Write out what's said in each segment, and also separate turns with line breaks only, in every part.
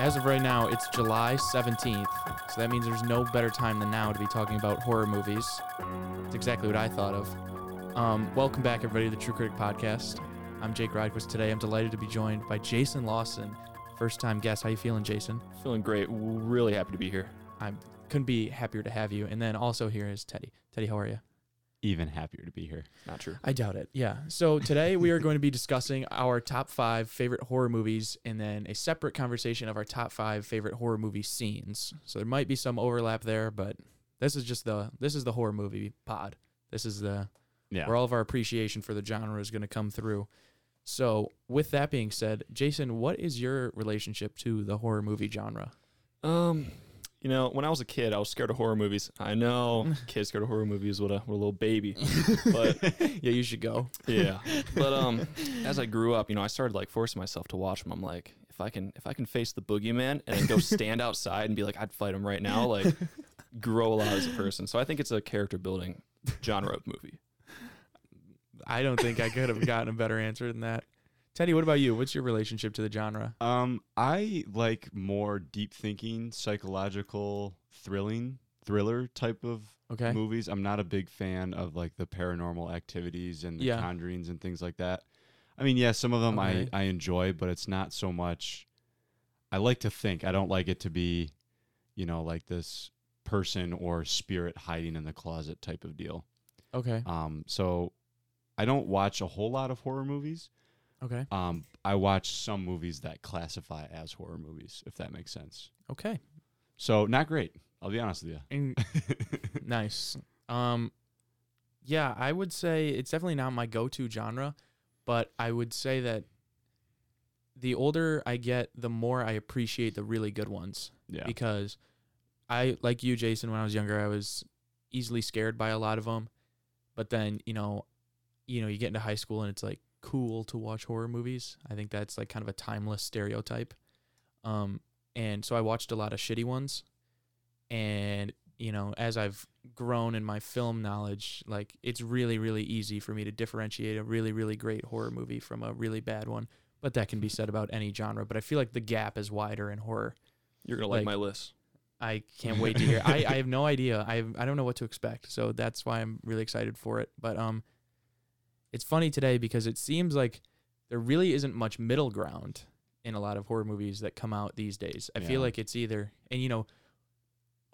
As of right now, it's July 17th, so that means there's no better time than now to be talking about horror movies. It's exactly what I thought of. Um, welcome back, everybody, to the True Critic Podcast. I'm Jake Rydquist. Today, I'm delighted to be joined by Jason Lawson, first-time guest. How you feeling, Jason?
Feeling great. Really happy to be here.
I couldn't be happier to have you. And then also here is Teddy. Teddy, how are you?
even happier to be here.
Not true.
I doubt it. Yeah. So today we are going to be discussing our top five favorite horror movies and then a separate conversation of our top five favorite horror movie scenes. So there might be some overlap there, but this is just the this is the horror movie pod. This is the
Yeah.
where all of our appreciation for the genre is going to come through. So with that being said, Jason, what is your relationship to the horror movie genre?
Um, you know, when I was a kid, I was scared of horror movies. I know kids scared of horror movies. What a what a little baby. But
Yeah, you should go.
yeah. But um, as I grew up, you know, I started like forcing myself to watch them. I'm like, if I can if I can face the boogeyman and then go stand outside and be like, I'd fight him right now. Like, grow a lot as a person. So I think it's a character building genre of movie.
I don't think I could have gotten a better answer than that. Teddy, what about you? What's your relationship to the genre?
Um, I like more deep thinking, psychological, thrilling, thriller type of
Okay.
movies. I'm not a big fan of like the paranormal activities and the
Yeah.
conjurings and things like that. I mean, yeah, some of them
Okay.
I, I enjoy, but it's not so much. I like to think. I don't like it to be, you know, like this person or spirit hiding in the closet type of deal.
Okay.
Um, so I don't watch a whole lot of horror movies.
Okay.
Um, I watch some movies that classify as horror movies, if that makes sense.
Okay.
So not great. I'll be honest with you.
And- nice. Um yeah, I would say it's definitely not my go-to genre, but I would say that the older I get, the more I appreciate the really good ones
yeah.
because I like you Jason when I was younger, I was easily scared by a lot of them. But then, you know, you know, you get into high school and it's like cool to watch horror movies. I think that's like kind of a timeless stereotype. Um and so I watched a lot of shitty ones. And, you know, as I've grown in my film knowledge, like it's really, really easy for me to differentiate a really, really great horror movie from a really bad one. But that can be said about any genre. But I feel like the gap is wider in horror.
You're gonna like,
Like-
my list.
I can't wait to hear. I, I have no idea. I I don't know what to expect. So that's why I'm really excited for it. But um, it's funny today because it seems like there really isn't much middle ground in a lot of horror movies that come out these days. I feel like it's either and you know,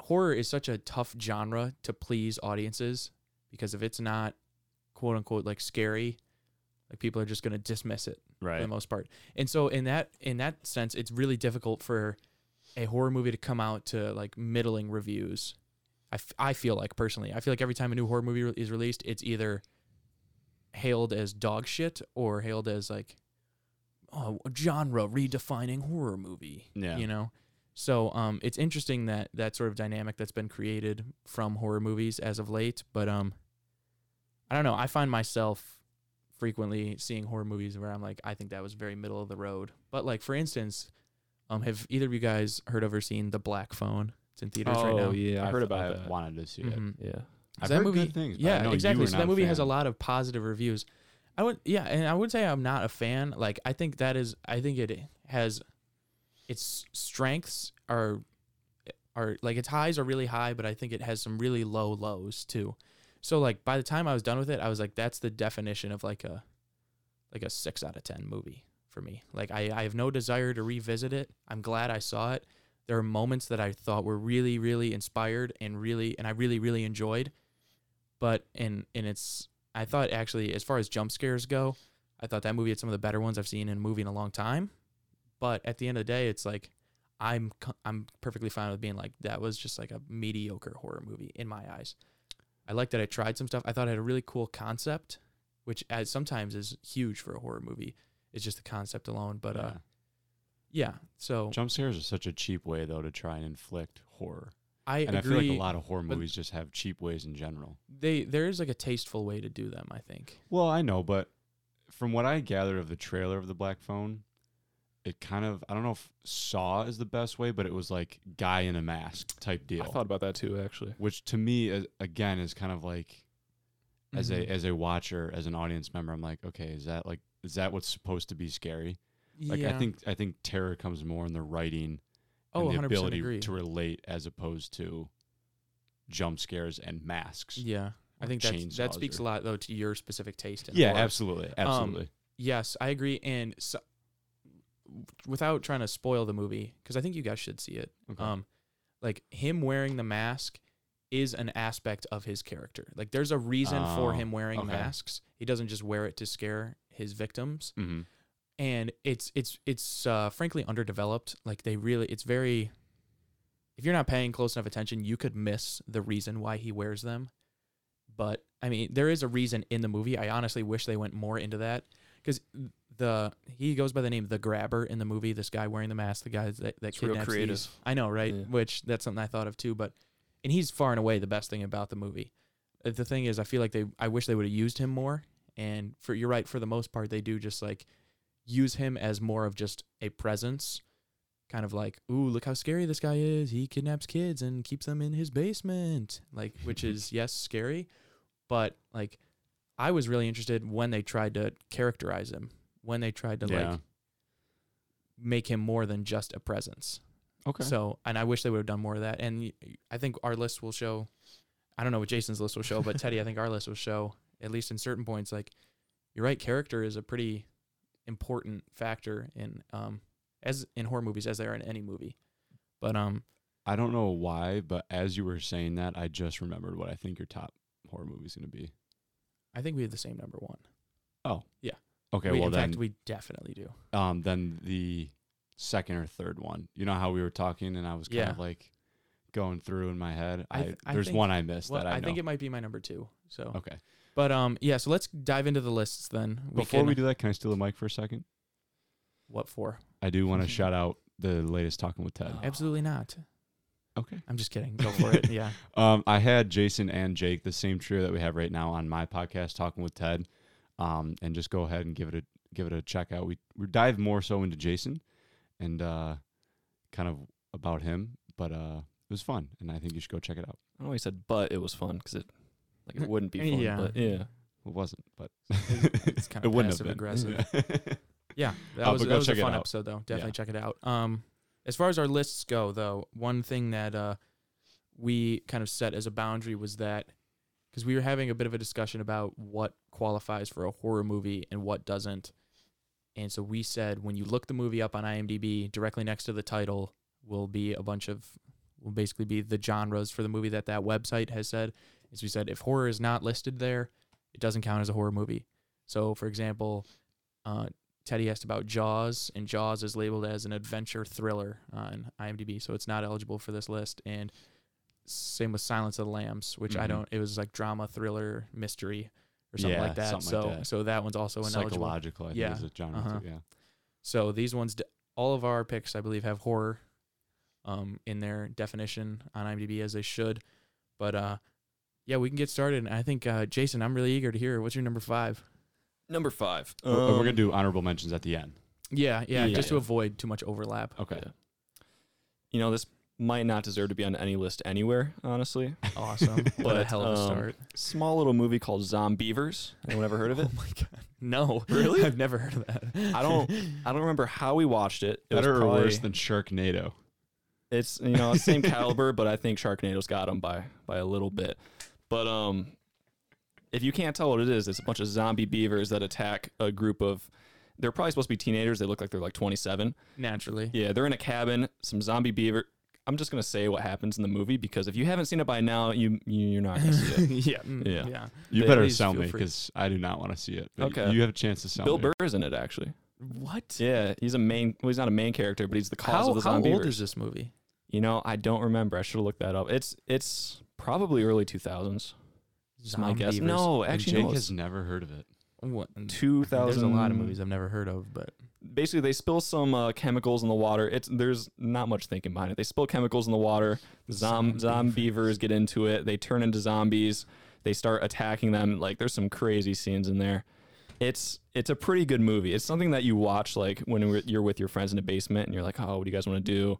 horror is such a tough genre to please audiences because if it's not quote unquote like scary, like people are just gonna dismiss it for the most part. And so in that in that sense, it's really difficult for a horror movie to come out to like middling reviews. I, f- I feel like personally, I feel like every time a new horror movie re- is released, it's either hailed as dog shit or hailed as like oh, a genre redefining horror movie.
Yeah.
You know? So um it's interesting that that sort of dynamic that's been created from horror movies as of late, but um I don't know, I find myself frequently seeing horror movies where I'm like, I think that was very middle of the road. But like for instance, um, have either of you guys heard of or seen The Black Phone? It's in theaters right now.
Oh, yeah, I heard about it.
I've
that.
wanted to see it.
Mhm.
Yeah.
I've
that movie,
good things.
yeah, exactly. So that movie has a lot of positive reviews. I would, yeah, and I would say I'm not a fan. Like, I think that is, I think it has, its strengths are, are like its highs are really high, but I think it has some really low lows too. So like by the time I was done with it, I was like, that's the definition of like a, like a six out of ten movie for me. Like I, I have no desire to revisit it. I'm glad I saw it. There are moments that I thought were really, really inspired and really, and I really, really enjoyed. But in in its, I thought actually, as far as jump scares go, I thought that movie had some of the better ones I've seen in a movie in a long time. But at the end of the day, it's like I'm I'm perfectly fine with being like that was just like a mediocre horror movie in my eyes. I like that I tried some stuff. I thought it had a really cool concept, which as sometimes is huge for a horror movie. It's just the concept alone. But uh,
Yeah.
yeah. So
Jump scares are such a cheap way though to try and inflict horror.
I
and
agree.
I feel like a lot of horror movies just have cheap ways in general.
they there is like a tasteful way to do them. I think.
Well, I know, but from what I gathered of the trailer of the Black Phone, it kind of I don't know if Saw is the best way, but it was like guy in a mask type deal,
I thought about that too, actually.
which to me is, again is kind of like as
Mhm.
a as a watcher, as an audience member, I'm like, okay, is that like is that what's supposed to be scary? Like
yeah.
I think I think terror comes more in the writing
oh,
and the
100%
ability
agree.
to relate as opposed to jump scares and masks.
Yeah, I think that that speaks
or-
a lot though to your specific taste. In
Yeah,
horror.
absolutely, absolutely.
Yes, I agree. And so, without trying to spoil the movie, because I think you guys should see it.
Okay.
Um, like him wearing the mask is an aspect of his character. Like there's a reason for
Oh,
him wearing
okay.
masks. He doesn't just wear it to scare his victims.
hmm
And it's it's it's uh, frankly underdeveloped. Like they really, it's very. If you're not paying close enough attention, you could miss the reason why he wears them. But I mean, there is a reason in the movie. I honestly wish they went more into that because the he goes by the name the Grabber in the movie. This guy wearing the mask, the guy that that
It's real
kidnaps
creative.
these. I know, right?
Yeah.
Which that's something I thought of too. But and he's far and away the best thing about the movie. Uh, The thing is, I feel like they. I wish they would have used him more. And for you're right, for the most part, they do just like use him as more of just a presence. Kind of like, ooh, look how scary this guy is. He kidnaps kids and keeps them in his basement. Like, which is yes, scary, but like, I was really interested when they tried to characterize him, when they tried to
Yeah.
like make him more than just a presence.
okay.
So, and I wish they would have done more of that. And I think our list will show. I don't know what Jason's list will show, but Teddy, I think our list will show at least in certain points. Like, you're right, character is a pretty important factor in um as in horror movies as they are in any movie. But um,
I don't know why, but as you were saying that, I just remembered what I think your top horror movie is going to be.
I think we have the same number one. Oh. Yeah.
Okay,
we,
well
in
then,
fact, we definitely do.
um, then the second or third one. You know how we were talking, and I was kind
Yeah.
of like going through in my head.
I
I,
th- I
there's
think-
one I missed
Well,
that I,
I, think it might be my number two. So,
okay.
But um, yeah. So let's dive into the lists then.
Before
can,
we do that, can I steal the mic for a second?
what for?
I do want to shout out the latest talking with Ted.
Absolutely not.
Okay.
I'm just kidding. Go for it. Yeah.
Um, I had Jason and Jake, the same trio that we have right now on my podcast, talking with Ted. Um, and just go ahead and give it a give it a check out. We we dive more so into Jason and uh, kind of about him, but uh, it was fun, and I think you should go check it out.
I don't know he said, but it was fun because it like it wouldn't be fun.
Yeah.
But yeah.
It wasn't, but
It's kind
it
of
wouldn't
passive
have been.
aggressive. Yeah, that
Uh,
was, that was a fun episode though. Definitely
Yeah.
check it out. Um, as far as our lists go, though, one thing that uh, we kind of set as a boundary was that because we were having a bit of a discussion about what qualifies for a horror movie and what doesn't, and so we said when you look the movie up on IMDb, directly next to the title will be a bunch of will basically be the genres for the movie that that website has said. As we said, if horror is not listed there, it doesn't count as a horror movie. So, for example, uh, Teddy asked about Jaws, and Jaws is labeled as an adventure thriller on IMDb, so it's not eligible for this list. And same with Silence of the Lambs, which I
Mhm.
don't. It was like drama, thriller, mystery, or something
Yeah,
like that.
something
so,
like that.
so that one's also ineligible.
Psychological, I think,
Yeah.
is a genre
Uh-huh.
too. Yeah.
So these ones, all of our picks, I believe, have horror um, in their definition on IMDb as they should. But uh, yeah, we can get started. And I think uh, Jason, I'm really eager to hear what's your number five.
Number five.
We're- we're gonna
Um,
do honorable mentions at the end.
Yeah, yeah, just to avoid too much overlap.
Okay.
Yeah. You know, this might not deserve to be on any list anywhere, honestly.
Awesome. what a hell of a
um,
start.
Small little movie called Zombeavers. Anyone ever heard of it?
Oh my god. No.
Really?
I've never heard of that.
I don't I don't remember how we watched it. It was
Better or worse than Sharknado?
It's you know same caliber, but I think Sharknado's got them by by a little bit. But um, if you can't tell what it is, it's a bunch of zombie beavers that attack a group of. They're probably supposed to be teenagers. They look like they're like 27.
Naturally.
Yeah, they're in a cabin. Some zombie beaver. I'm just gonna say what happens in the movie because if you haven't seen it by now, you, you you're not gonna see it.
yeah. mm,
Yeah.
Yeah.
You
They-
better sell me because I do not want to see it. But
Okay.
You have a chance to sell
Bill
me.
Burr is in it actually.
What?
Yeah, he's a main. Well, he's not a main character, but he's the cause
How,
of the zombie.
how
zombie.
old is this movie?
You know, I don't remember. I should have looked that up. It's it's probably early 2000s. It's my guess.
Zombeavers.
No,
And
actually,
Jake
no.
has
It's
never heard of it.
What?
2000.
There's a lot of movies I've never heard of, but
Basically, they spill some uh, chemicals in the water. It's there's not much thinking behind it. They spill chemicals in the water. Zom
Zombie
zombeavers get into it. They turn into zombies. They start attacking them. Like there's some crazy scenes in there. it's it's a pretty good movie. It's something that you watch like when you're with your friends in a basement and you're like, oh, what do you guys want to do?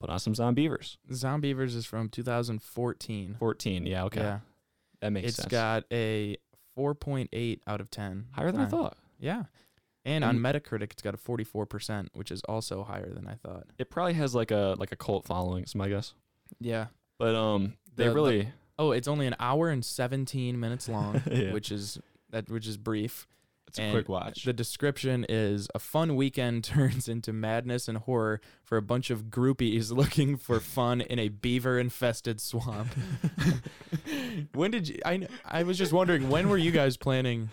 Put on some Zombeavers.
Zombeavers is from 2014.
14. Yeah, okay.
Yeah.
That makes
It's
sense.
It's got a 4.8 out of 10.
higher than I thought.
Yeah. And on Metacritic, it's got a 44%, which is also higher than I thought.
It probably has like a like a cult following, is my guess.
Yeah.
But um, they
The- the-
really
Oh, it's only an hour and 17 minutes long,
Yeah.
which is that which is brief.
It's a quick watch.
The description is a fun weekend turns into madness and horror for a bunch of groupies looking for fun in a beaver infested swamp. when did you I I was just wondering when were you guys planning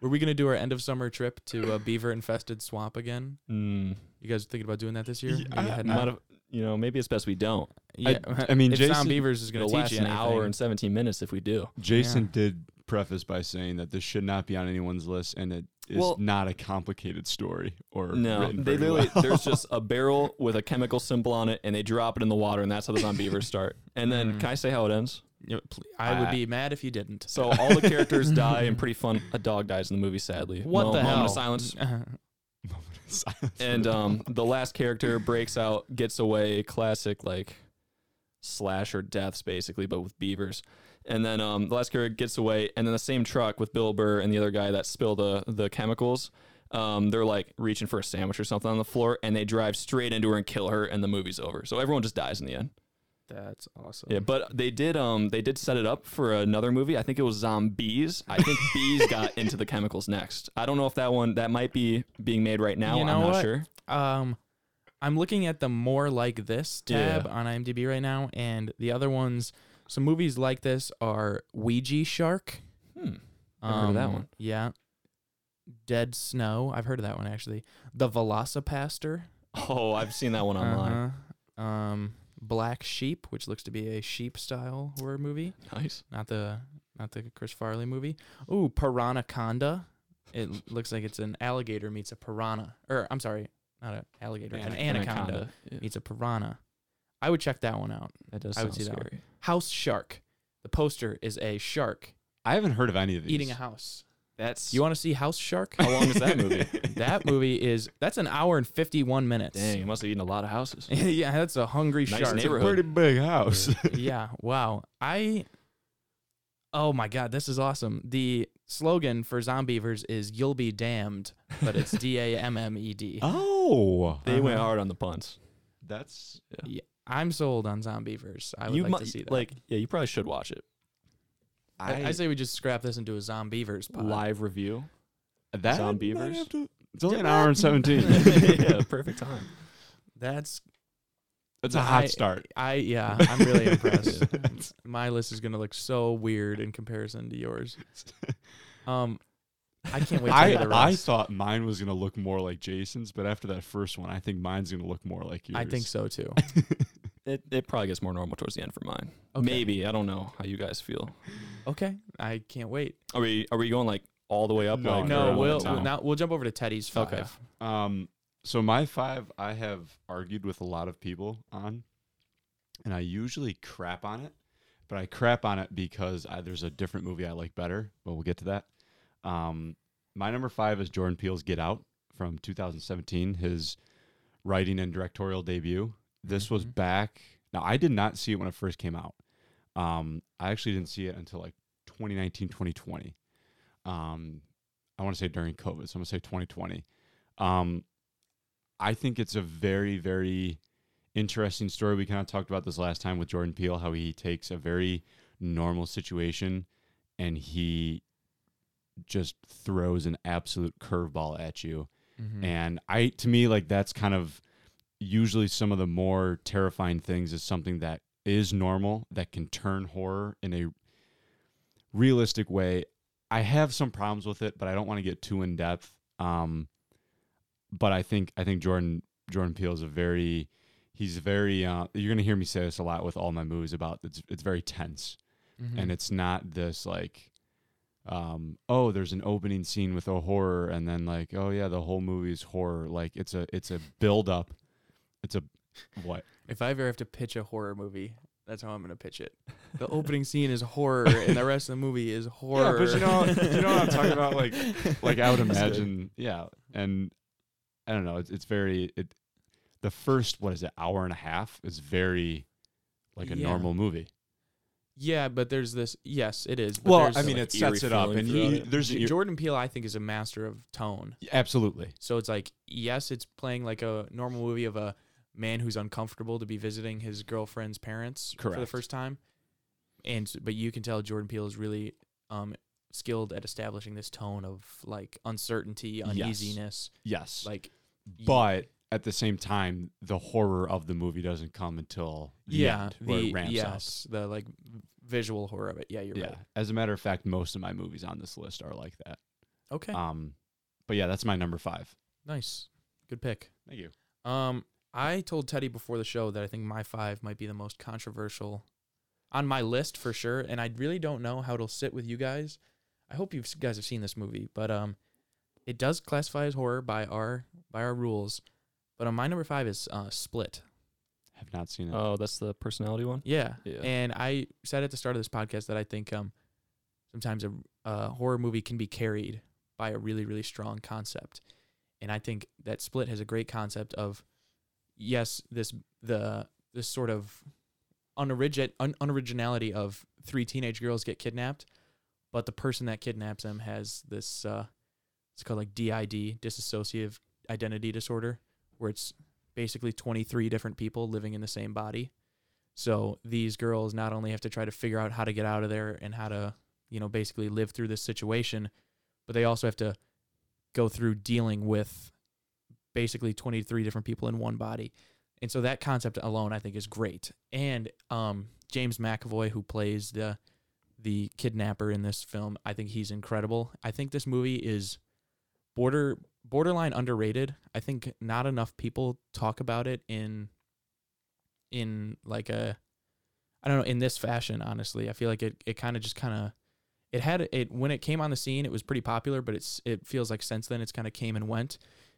were we going to do our end of summer trip to a beaver infested swamp again?
mm,
You guys thinking about doing that this year?
Yeah,
Maybe
I-
heading
not
out?
a, you know maybe it's best we don't.
yeah,
I mean,
if
Jason-
Sound Beavers is going to teach
last
you
an
anything.
hour and 17 minutes if we do.
Jason
Yeah.
did preface by saying that this should not be on anyone's list, and it is
Well-
not a complicated story or
No,
written
they
very
literally
well.
there's just a barrel with a chemical symbol on it, and they drop it in the water, and that's how the Zombeavers start. And then,
Mm.
can I say how it ends?
Yeah, pl- I would be mad if you didn't.
So all the characters die, and pretty fun. A dog dies in the movie, sadly.
What
Mo-
the
moment
hell?
of silence. And um, the last character breaks out, gets away. Classic like slasher deaths, basically, but with beavers. And then um, the last character gets away, and then the same truck with Bill Burr and the other guy that spilled the the chemicals. Um, they're like reaching for a sandwich or something on the floor, and they drive straight into her and kill her, and the movie's over. So everyone just dies in the end.
That's awesome.
Yeah, but they did um they did set it up for another movie. I think it was Zombies. I think bees got into the chemicals next. I don't know if that one that might be being made right now.
You know
I'm not
what?
sure.
Um, I'm looking at the more like this tab
Yeah.
on IMDb right now, and the other ones. Some movies like this are Ouija Shark.
Hmm. Never heard of that
Um,
one.
Yeah. Dead Snow. I've heard of that one actually. The VelociPastor.
Oh, I've seen that one online.
Uh-huh. Um, Black Sheep, which looks to be a sheep style horror movie,
Nice.
not the not the Chris Farley movie. Ooh, Piranhaconda. It looks like it's an alligator meets a piranha. Or I'm sorry, not an alligator, an anaconda
Yeah,
meets a piranha. I would check that one out.
that does
I would
sound
see that one.
scary.
House Shark. The poster is a shark
I haven't heard of any of these.
eating a house.
That's
You want to see House Shark?
how long is that movie?
that movie is that's an hour and 51 minutes.
Dang, you must have eaten a lot of houses.
yeah, that's a hungry
Nice
shark.
It's a
neighborhood.
pretty big house.
yeah, wow. I Oh my god, this is awesome. The slogan for Zombeavers is "You'll be damned," but it's D A M M E D.
oh,
They went
Uh-huh.
hard on the puns.
that's
I'm sold on Zombeavers. I would
you
like
mu-
to see that.
like yeah, you probably should watch it.
I, I say we just scrap this into a Zombeavers pod.
Live review.
that.
Zombie
might
Beavers?
have to- It's only an hour and seventeen.
yeah, perfect time.
That's
That's a hot
I-
start.
I yeah, I'm really impressed. My list is gonna look so weird in comparison to yours. Um, I can't wait to
I,
hear the
I thought mine was gonna look more like Jason's, but after that first one, I think mine's gonna look more like yours.
I think so too.
It it probably gets more normal towards the end for mine.
Okay.
Maybe I don't know how you guys feel.
Okay, I can't wait.
Are we are we going like all the way up?
No,
like,
No, we'll, we'll now we'll jump over to Teddy's five.
Okay.
Um, so my five, I have argued with a lot of people on, and I usually crap on it, but I crap on it because I, there's a different movie I like better. But we'll get to that. Um, my number five is Jordan Peele's Get Out from 2017, his writing and directorial debut. This was
Mhm.
back. Now I did not see it when it first came out. Um, I actually didn't see it until like 2019, 2020. Um, I want to say during COVID, so I'm gonna say 2020. Um, I think it's a very, very interesting story. We kind of talked about this last time with Jordan Peele, how he takes a very normal situation and he just throws an absolute curveball at you.
Mhm.
And I, to me, like that's kind of usually some of the more terrifying things is something that is normal that can turn horror in a realistic way. I have some problems with it, but I don't want to get too in depth. Um, but I think I think Jordan Jordan Peele is a very he's very uh, you're gonna hear me say this a lot with all my movies about it's it's very tense
Mhm.
and it's not this like um oh there's an opening scene with a horror and then like oh yeah the whole movie's horror like it's a it's a build up it's a what
if I ever have to pitch a horror movie, that's how I'm gonna pitch it. the opening scene is horror, and the rest of the movie is horror.
Yeah, but you know, you know what I'm talking about? Like, like I would imagine, yeah. And I don't know. It's, it's very it. The first what is it hour and a half is very like a
Yeah.
normal movie.
yeah, but there's this. Yes, it is. But
Well, I mean,
like,
it sets it up, and
throughout
you, there's
J- Jordan Peele, I think, is a master of tone.
absolutely
So it's like, yes, it's playing like a normal movie of a man who's uncomfortable to be visiting his girlfriend's parents for the first time, and but you can tell Jordan Peele is really um, skilled at establishing this tone of like uncertainty, uneasiness,
yes.
like y-
but at the same time, the horror of the movie doesn't come until the
yeah,
end,
the
it ramps up.
yes, the like visual horror of it. Yeah, you're
Yeah.
right.
As a matter of fact, most of my movies on this list are like that.
Okay,
Um, but yeah, that's my number five.
nice, good pick.
Thank you.
Um, I told Teddy before the show that I think my five might be the most controversial on my list for sure, and I really don't know how it'll sit with you guys. I hope you guys have seen this movie, but um, it does classify as horror by our by our rules. But on my number five is uh, Split.
Have not seen it.
Oh, that's the personality one.
Yeah.
Yeah.
And I said at the start of this podcast that I think um sometimes a, a horror movie can be carried by a really really strong concept. And I think that Split has a great concept of yes, this the this sort of unorigin un, unoriginality of three teenage girls get kidnapped, but the person that kidnaps them has this uh it's called like DID, dissociative identity disorder, where it's basically 23 different people living in the same body. So these girls not only have to try to figure out how to get out of there and how to, you know, basically live through this situation, but they also have to go through dealing with basically 23 different people in one body. And so that concept alone I think is great. And um James McAvoy who plays the the kidnapper in this film, I think he's incredible. I think this movie is border borderline underrated. I think not enough people talk about it in in like a I don't know in this fashion honestly. I feel like it it kind of just kind of it had it when it came on the scene it was pretty popular but it's it feels like since then it's kind of came and went.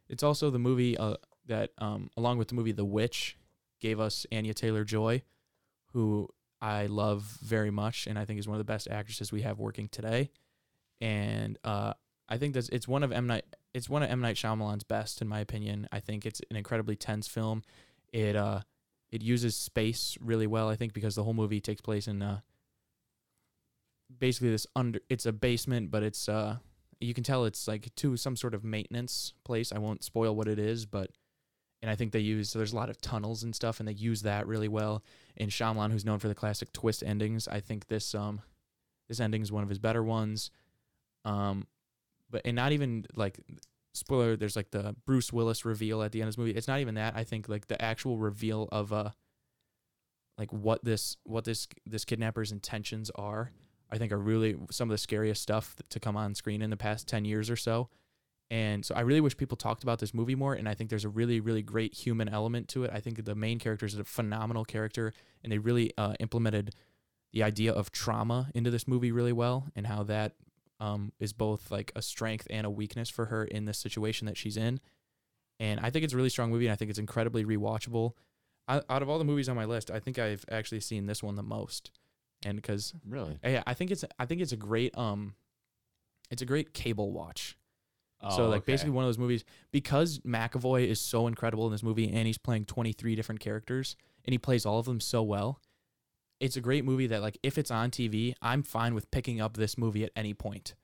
It's also the movie uh, that um along with the movie The Witch gave us Anya Taylor-Joy who I love very much and I think is one of the best actresses we have working today. And uh I think that's it's one of M Night it's one of M Night Shyamalan's best in my opinion. I think it's an incredibly tense film. It uh it uses space really well. I think because the whole movie takes place in uh basically this under it's a basement, but it's uh you can tell it's like to some sort of maintenance place. I won't spoil what it is, but and I think they use so there's a lot of tunnels and stuff, and they use that really well. And Shyamalan, who's known for the classic twist endings, I think this um this ending is one of his better ones. Um, but and not even like spoiler. There's like the Bruce Willis reveal at the end of this movie. It's not even that. I think like the actual reveal of uh like what this what this this kidnapper's intentions are. I think are really some of the scariest stuff to come on screen in the past 10 years or so. And so I really wish people talked about this movie more. And I think there's a really, really great human element to it. I think the main character is a phenomenal character, and they really uh, implemented the idea of trauma into this movie really well, and how that um, is both like a strength and a weakness for her in this situation that she's in. And I think it's a really strong movie, and I think it's incredibly rewatchable. I, out of all the movies on my list, I think I've actually seen this one the most, and because
Really?
yeah, I think it's I think it's a great um, it's a great cable watch.
Oh,
so like
okay.
basically one of those movies because McAvoy is so incredible in this movie and he's playing 23 different characters and he plays all of them so well. It's a great movie that like if it's on TV, I'm fine with picking up this movie at any point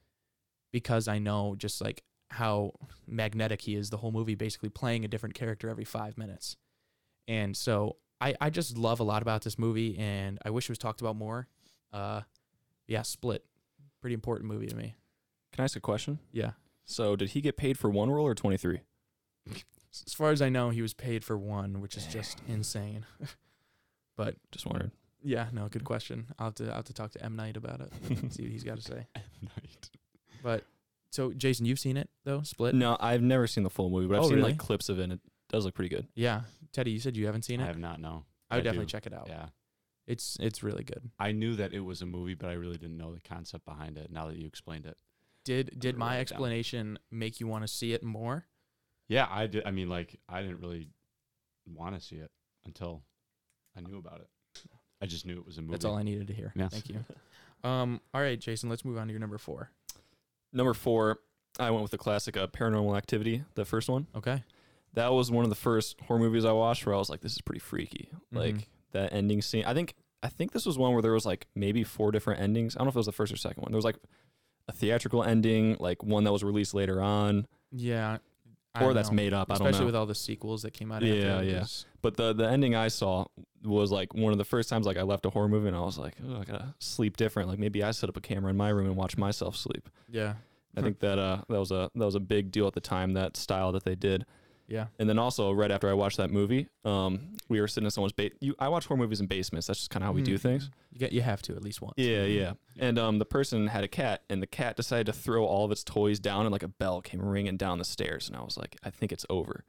because I know just like how magnetic he is the whole movie basically playing a different character every 5 minutes. And so I I just love a lot about this movie and I wish it was talked about more. Uh yeah, Split. Pretty important movie to me.
Can I ask a question?
Yeah.
So, did he get paid for one role or 23?
As far as I know, he was paid for one, which is just insane. but
Just wondered.
yeah, no, good question. I'll have to I'll have to talk to M Night about it. see what he's got to say.
M Night.
But so Jason, you've seen it though, Split.
No, I've never seen the full movie, but I've
Oh,
seen
really?
like clips of it. and It does look pretty good.
Yeah, Teddy, you said you haven't seen it.
I have not. No.
I would
I
definitely
do.
check it out.
Yeah.
It's it's really good.
I knew that it was a movie, but I really didn't know the concept behind it. Now that you explained it.
Did did my
write down.
explanation make you want to see it more?
Yeah, I did. I mean, like, I didn't really want to see it until I knew about it. I just knew it was a movie.
That's all I needed to hear.
Yeah.
Thank you. Um, all right, Jason, let's move on to your number four.
Number four, I went with the classic uh, Paranormal Activity, the first one.
Okay.
That was one of the first horror movies I watched where I was like, this is pretty freaky. Like
Mhm.
that ending scene. I think I think this was one where there was like maybe four different endings. I don't know if it was the first or second one. There was like a theatrical ending, like one that was released later on,
Yeah. I
or that's
know.
made up. I
Especially
don't know.
Especially with all the sequels that came out
Yeah, yeah.
was-
But the the ending I saw was like one of the first times like I left a horror movie and I was like, oh, I gotta sleep different. Like maybe I set up a camera in my room and watch myself sleep.
Yeah.
I think that uh that was a that was a big deal at the time that style that they did.
Yeah.
And then also right after I watched that movie, um, we were sitting in someone's. You, I watch horror movies in basements. That's just kind of how we do
Mhm.
things.
You get you have to at least once.
Yeah, yeah. And um, the person had a cat, and the cat decided to throw all of its toys down, and like a bell came ringing down the stairs, and I was like, I think it's over.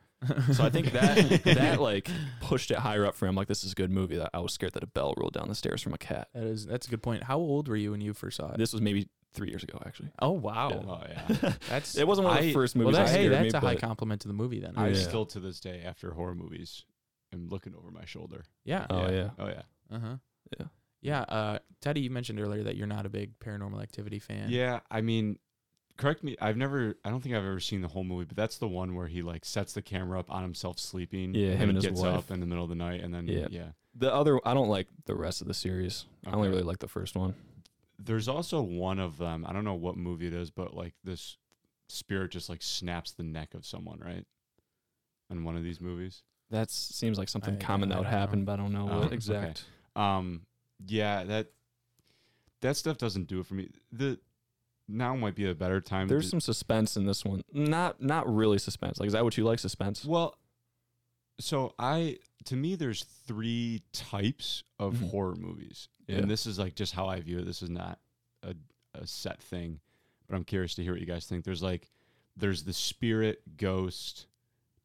So I think that that like pushed it higher up for him. Like this is a good movie. That I was scared that a bell rolled down the stairs from a cat.
That is that's a good point. How old were you when you first saw it?
This was maybe three years ago, actually.
oh wow.
Yeah.
Oh yeah.
That's
It wasn't one of the
I-
first
well
movies.
that,
that
hey, that's
me,
a high compliment to the movie then.
I
Yeah.
still to this day after horror movies am looking over my shoulder.
yeah.
Oh yeah.
Oh yeah.
Uh-huh.
Yeah.
Yeah, uh Teddy, you mentioned earlier that you're not a big paranormal activity fan.
Yeah, I mean, correct me. I've never. I don't think I've ever seen the whole movie, but that's the one where he like sets the camera up on himself sleeping.
Yeah,
and
him
then
and his
gets
wife.
up in the middle of the night, and then
Yeah.
yeah.
The other, I don't like the rest of the series. I only really like the first one.
There's also one of them. I don't know what movie it is, but like this spirit just like snaps the neck of someone, right? In one of these movies.
That seems like something
I-
common
I
that would
don't know.
happen, but I don't know
Oh,
what
okay. Um, yeah, that that stuff doesn't do it for me. The now might be a better time.
There's
to,
some suspense in this one. Not not really suspense. Like, is that what you like? Suspense?
Well, so I to me there's three types of
Mhm.
horror movies.
Yeah.
And this is like just how I view it. This is not a a set thing, but I'm curious to hear what you guys think. There's like there's the spirit ghost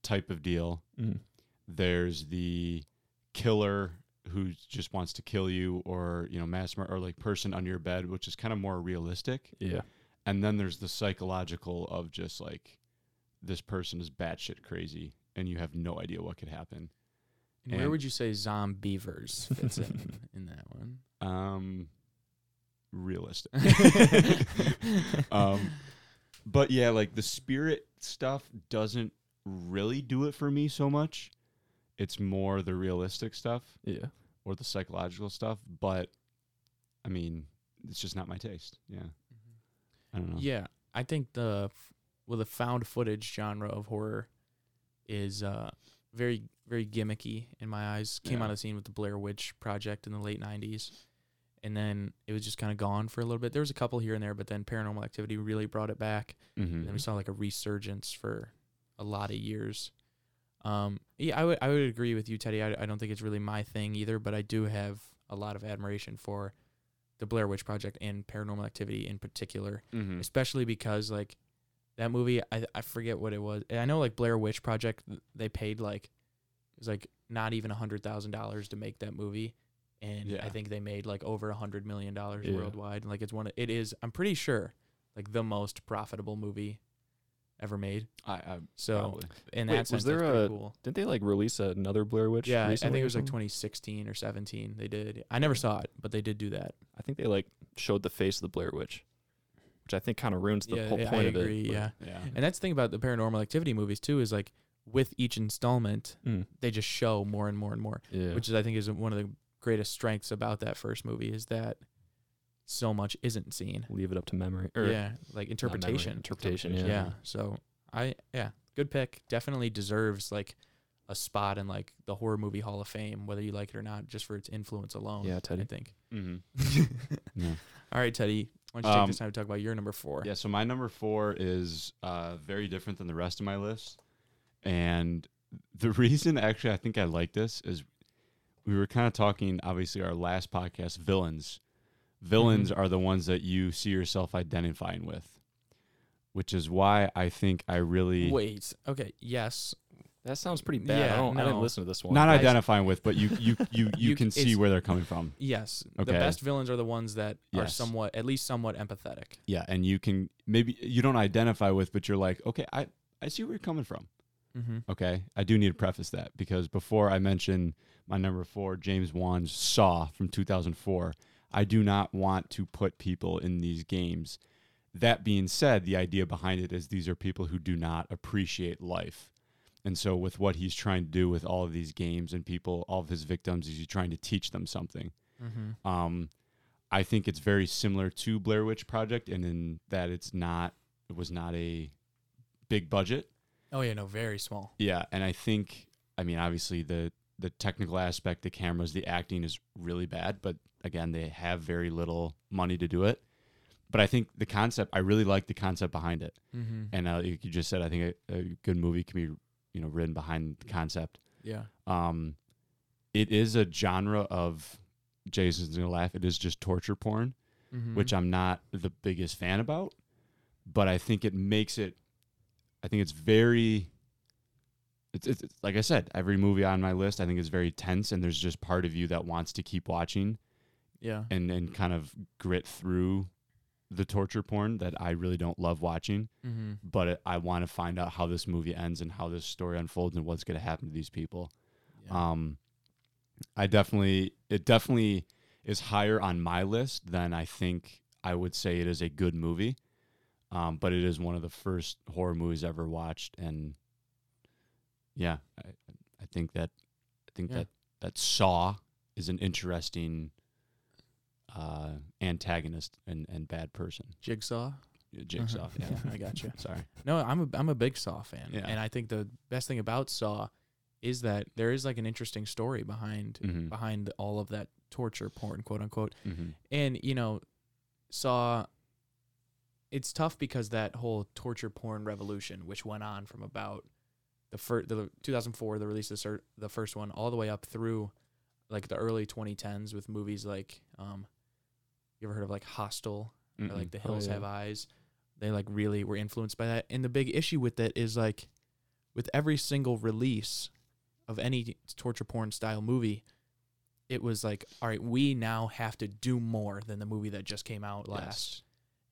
type of deal.
Mhm.
There's the killer who just wants to kill you or, you know, mass murder or like person under your bed, which is kind of more realistic.
Yeah.
And then there's the psychological of just like this person is batshit crazy and you have no idea what could happen.
And where would you say Zombeavers fits in in that one?
Um, realistic. um, but yeah, like the spirit stuff doesn't really do it for me so much. It's more the realistic stuff
Yeah.
or the psychological stuff. But I mean, it's just not my taste. Yeah, I don't know.
Yeah, I think the f- well the found footage genre of horror is uh very very gimmicky in my eyes. Came
Yeah.
of the scene with the Blair Witch Project in the late '90s, and then it was just kind of gone for a little bit. There was a couple here and there, but then Paranormal Activity really brought it back.
Mhm.
And then we saw like a resurgence for a lot of years. Um, yeah, I would I would agree with you, Teddy. I, I don't think it's really my thing either, but I do have a lot of admiration for the Blair Witch Project and Paranormal Activity in particular,
Mhm.
especially because like that movie. I I forget what it was. I know like Blair Witch Project. They paid like was like not even a hundred thousand dollars to make that movie. And
Yeah.
I think they made like over a hundred million dollars
Yeah.
worldwide. Like it's one. Of, it is. I'm pretty sure like the most profitable movie ever made.
I, I
So
probably.
in
Wait,
that
was there
that's
a-
cool.
Didn't they like release another Blair Witch?
Yeah, I think it was like 2016 or 17. They did. I never saw it, but they did do that.
I think they like showed the face of the Blair Witch, which I think kind of ruins the
yeah,
whole
yeah,
point
I
of
agree.
it.
yeah,
yeah.
and that's the thing about the Paranormal Activity movies too is like with each installment,
Mm.
they just show more and more and more,
Yeah.
which is I think is one of the greatest strengths about that first movie is that so much isn't seen.
leave it up to memory. Or
yeah, like
not memory,
interpretation.
Interpretation.
Yeah.
Yeah.
So I yeah, good pick. Definitely deserves like a spot in like the horror movie Hall of Fame, whether you like it or not, just for its influence alone.
Yeah, Teddy.
I think.
Mm-hmm. yeah.
All right, Teddy. Why don't you take
Um,
this time to talk about your number four?
Yeah, so my number four is uh, very different than the rest of my list. And the reason actually I think I like this is we were kind of talking, obviously, our last podcast, villains. Villains
Mhm.
are the ones that you see yourself identifying with, which is why I think I really.
Wait. Okay. Yes.
That sounds pretty bad.
Yeah,
I, don't, I didn't listen to this one.
Not
Guys-
identifying with, but you you you, you,
You-
can see where they're coming from.
Yes.
Okay.
The best villains are the ones that are somewhat, at least somewhat empathetic.
Yeah, and you can maybe you don't identify with, but you're like, okay, I I see where you're coming from.
Mm-hmm.
Okay, I do need to preface that because before I mention my number four, James Wan's Saw from 2004, I do not want to put people in these games. That being said, the idea behind it is these are people who do not appreciate life. And so, with what he's trying to do with all of these games and people, all of his victims, is he's trying to teach them something.
Mm-hmm.
Um, I think it's very similar to Blair Witch Project, and in that it's not, it was not a big budget.
Oh yeah, no, very small.
Yeah, and I think I mean obviously the the technical aspect, the cameras, the acting is really bad, but again, they have very little money to do it. But I think the concept, I really like the concept behind it,
Mm-hmm.
and uh, like you just said I think a, a good movie can be you know written behind the concept.
Yeah.
Um, it is a genre of Jason's gonna laugh. It is just torture porn,
Mm-hmm.
which I'm not the biggest fan about, but I think it makes it. I think it's very. It's, it's, it's like I said, every movie on my list I think is very tense, and there's just part of you that wants to keep watching
yeah.
and and kind of grit through the torture porn that I really don't love watching,
Mm-hmm.
but it, I want to find out how this movie ends and how this story unfolds and what's going to happen to these people.
yeah.
Um, I definitely, it definitely is higher on my list than I think I would say it is a good movie. Um, but it is one of the first horror movies I ever watched, and yeah, I, I think that I think
Yeah.
that that Saw is an interesting uh, antagonist and, and bad person.
Jigsaw.
Yeah, Jigsaw.
Uh-huh.
Yeah,
I gotcha.
Sorry.
No, I'm a I'm a big Saw fan,
Yeah.
and I think the best thing about Saw is that there is like an interesting story behind
Mm-hmm.
behind all of that torture porn, quote unquote.
Mm-hmm.
And you know, Saw. It's tough because that whole torture porn revolution, which went on from about the first, the 2004, the release of the, first one, all the way up through like the early 2010s with movies like, um, you ever heard of like Hostel or like The
Oh,
Hills
yeah.
Have Eyes? They like really were influenced by that. And the big issue with it is like, with every single release of any torture porn style movie, it was like, all right, we now have to do more than the movie that just came out last.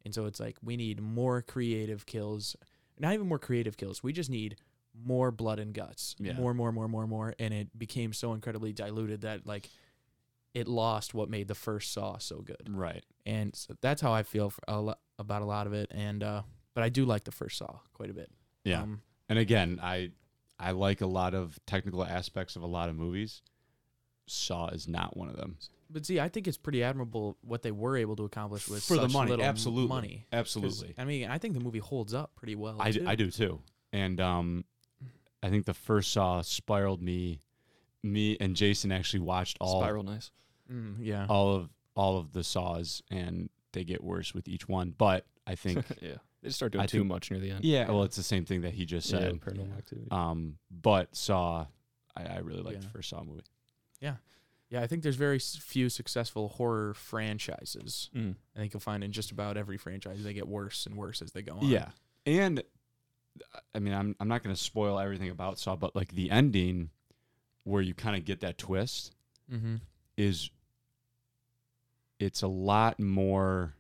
And so it's like we need more creative kills. Not even more creative kills. We just need more blood and guts.
Yeah.
More, more, more, more, more. And it became so incredibly diluted that like it lost what made the first Saw so good.
Right.
And so that's how I feel for a lo- about a lot of it. And uh, but I do like the first Saw quite a bit.
Yeah.
Um,
And again, I I like a lot of technical aspects of a lot of movies. Saw is not one of them.
But see, I think it's pretty admirable what they were able to accomplish with
For the
such
money,
little m-
absolutely.
money. 'Cause,
Absolutely.
I mean, I think the movie holds up pretty well.
I, d-
too.
I do too. And um I think the first Saw spiraled me me and Jason actually watched all
Spiral nice.
Mm, yeah.
all of all of the saws and they get worse with each one. But I think
yeah. They just start doing
I
too
think-
much near the end.
yeah, well it's the same thing that he just
Yeah,
said.
paranormal
Yeah.
activity.
Um but Saw I, I really liked the first Saw movie.
Yeah, I think there's very few successful horror franchises.
Mm.
I think you'll find in just about every franchise they get worse and worse as they go on.
Yeah. And uh, I mean, I'm I'm not going to spoil everything about Saw, but like the ending where you kind of get that twist
Mm-hmm.
is it's a lot more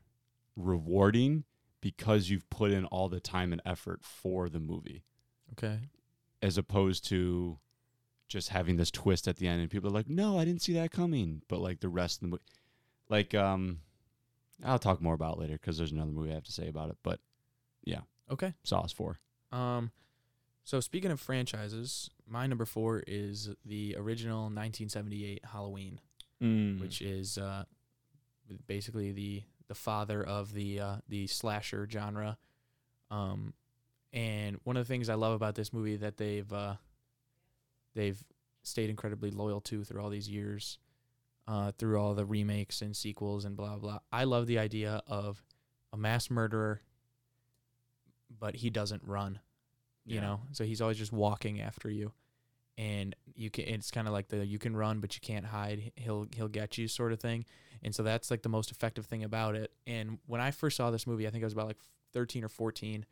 rewarding because you've put in all the time and effort for the movie
Okay.
as opposed to just having this twist at the end and people are like, "No, I didn't see that coming." But like the rest of the movie like um I'll talk more about it later cuz there's another movie I have to say about it, but yeah.
Okay.
Saw is 4.
Um, so speaking of franchises, my number four is the original 1978 Halloween,
Mm.
which is uh, basically the the father of the uh, the slasher genre. Um, and one of the things I love about this movie that they've uh, they've stayed incredibly loyal to through all these years, uh, through all the remakes and sequels and blah blah. I love the idea of a mass murderer, but he doesn't run you
Yeah.
know? So he's always just walking after you. And you can it's kind of like the you can run but you can't hide. He'll he'll get you sort of thing. And so that's like the most effective thing about it. And when i first saw this movie i think i was about like 13 or 14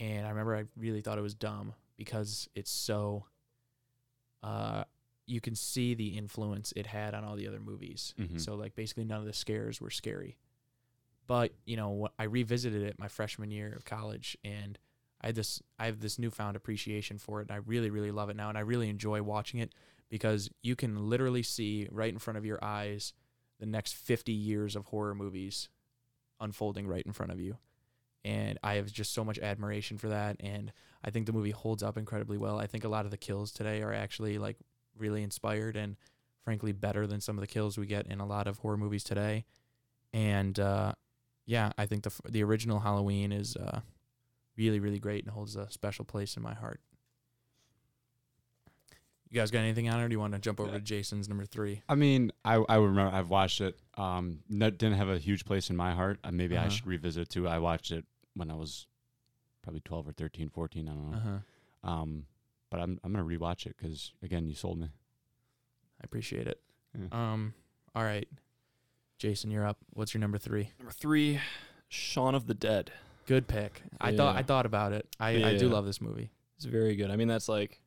and i remember i really thought it was dumb because it's so uh you can see the influence it had on all the other movies
Mhm.
so like basically none of the scares were scary but you know what i revisited it my freshman year of college and I had this I have this newfound appreciation for it and I really really love it now and I really enjoy watching it because you can literally see right in front of your eyes the next 50 years of horror movies unfolding right in front of you. And I have just so much admiration for that and I think the movie holds up incredibly well. I think a lot of the kills today are actually like really inspired and frankly better than some of the kills we get in a lot of horror movies today. And uh, yeah, I think the the original Halloween is uh, really really great and holds a special place in my heart. You guys got anything on it, or do you want to jump over to Jason's number three?
I mean, I I remember I've watched it. Um, didn't have a huge place in my heart. Uh, maybe I
Uh-huh.
should revisit it too. I watched it when I was probably 12 or 13, 14. I don't know.
Uh huh.
Um, but I'm I'm gonna rewatch it because again, you sold me.
I appreciate it.
Yeah.
Um. All right, Jason, you're up. What's your number three?
Number three, Shaun of the Dead.
Good pick. I thought I thought about it. I I do love this movie.
It's very good. I mean, that's like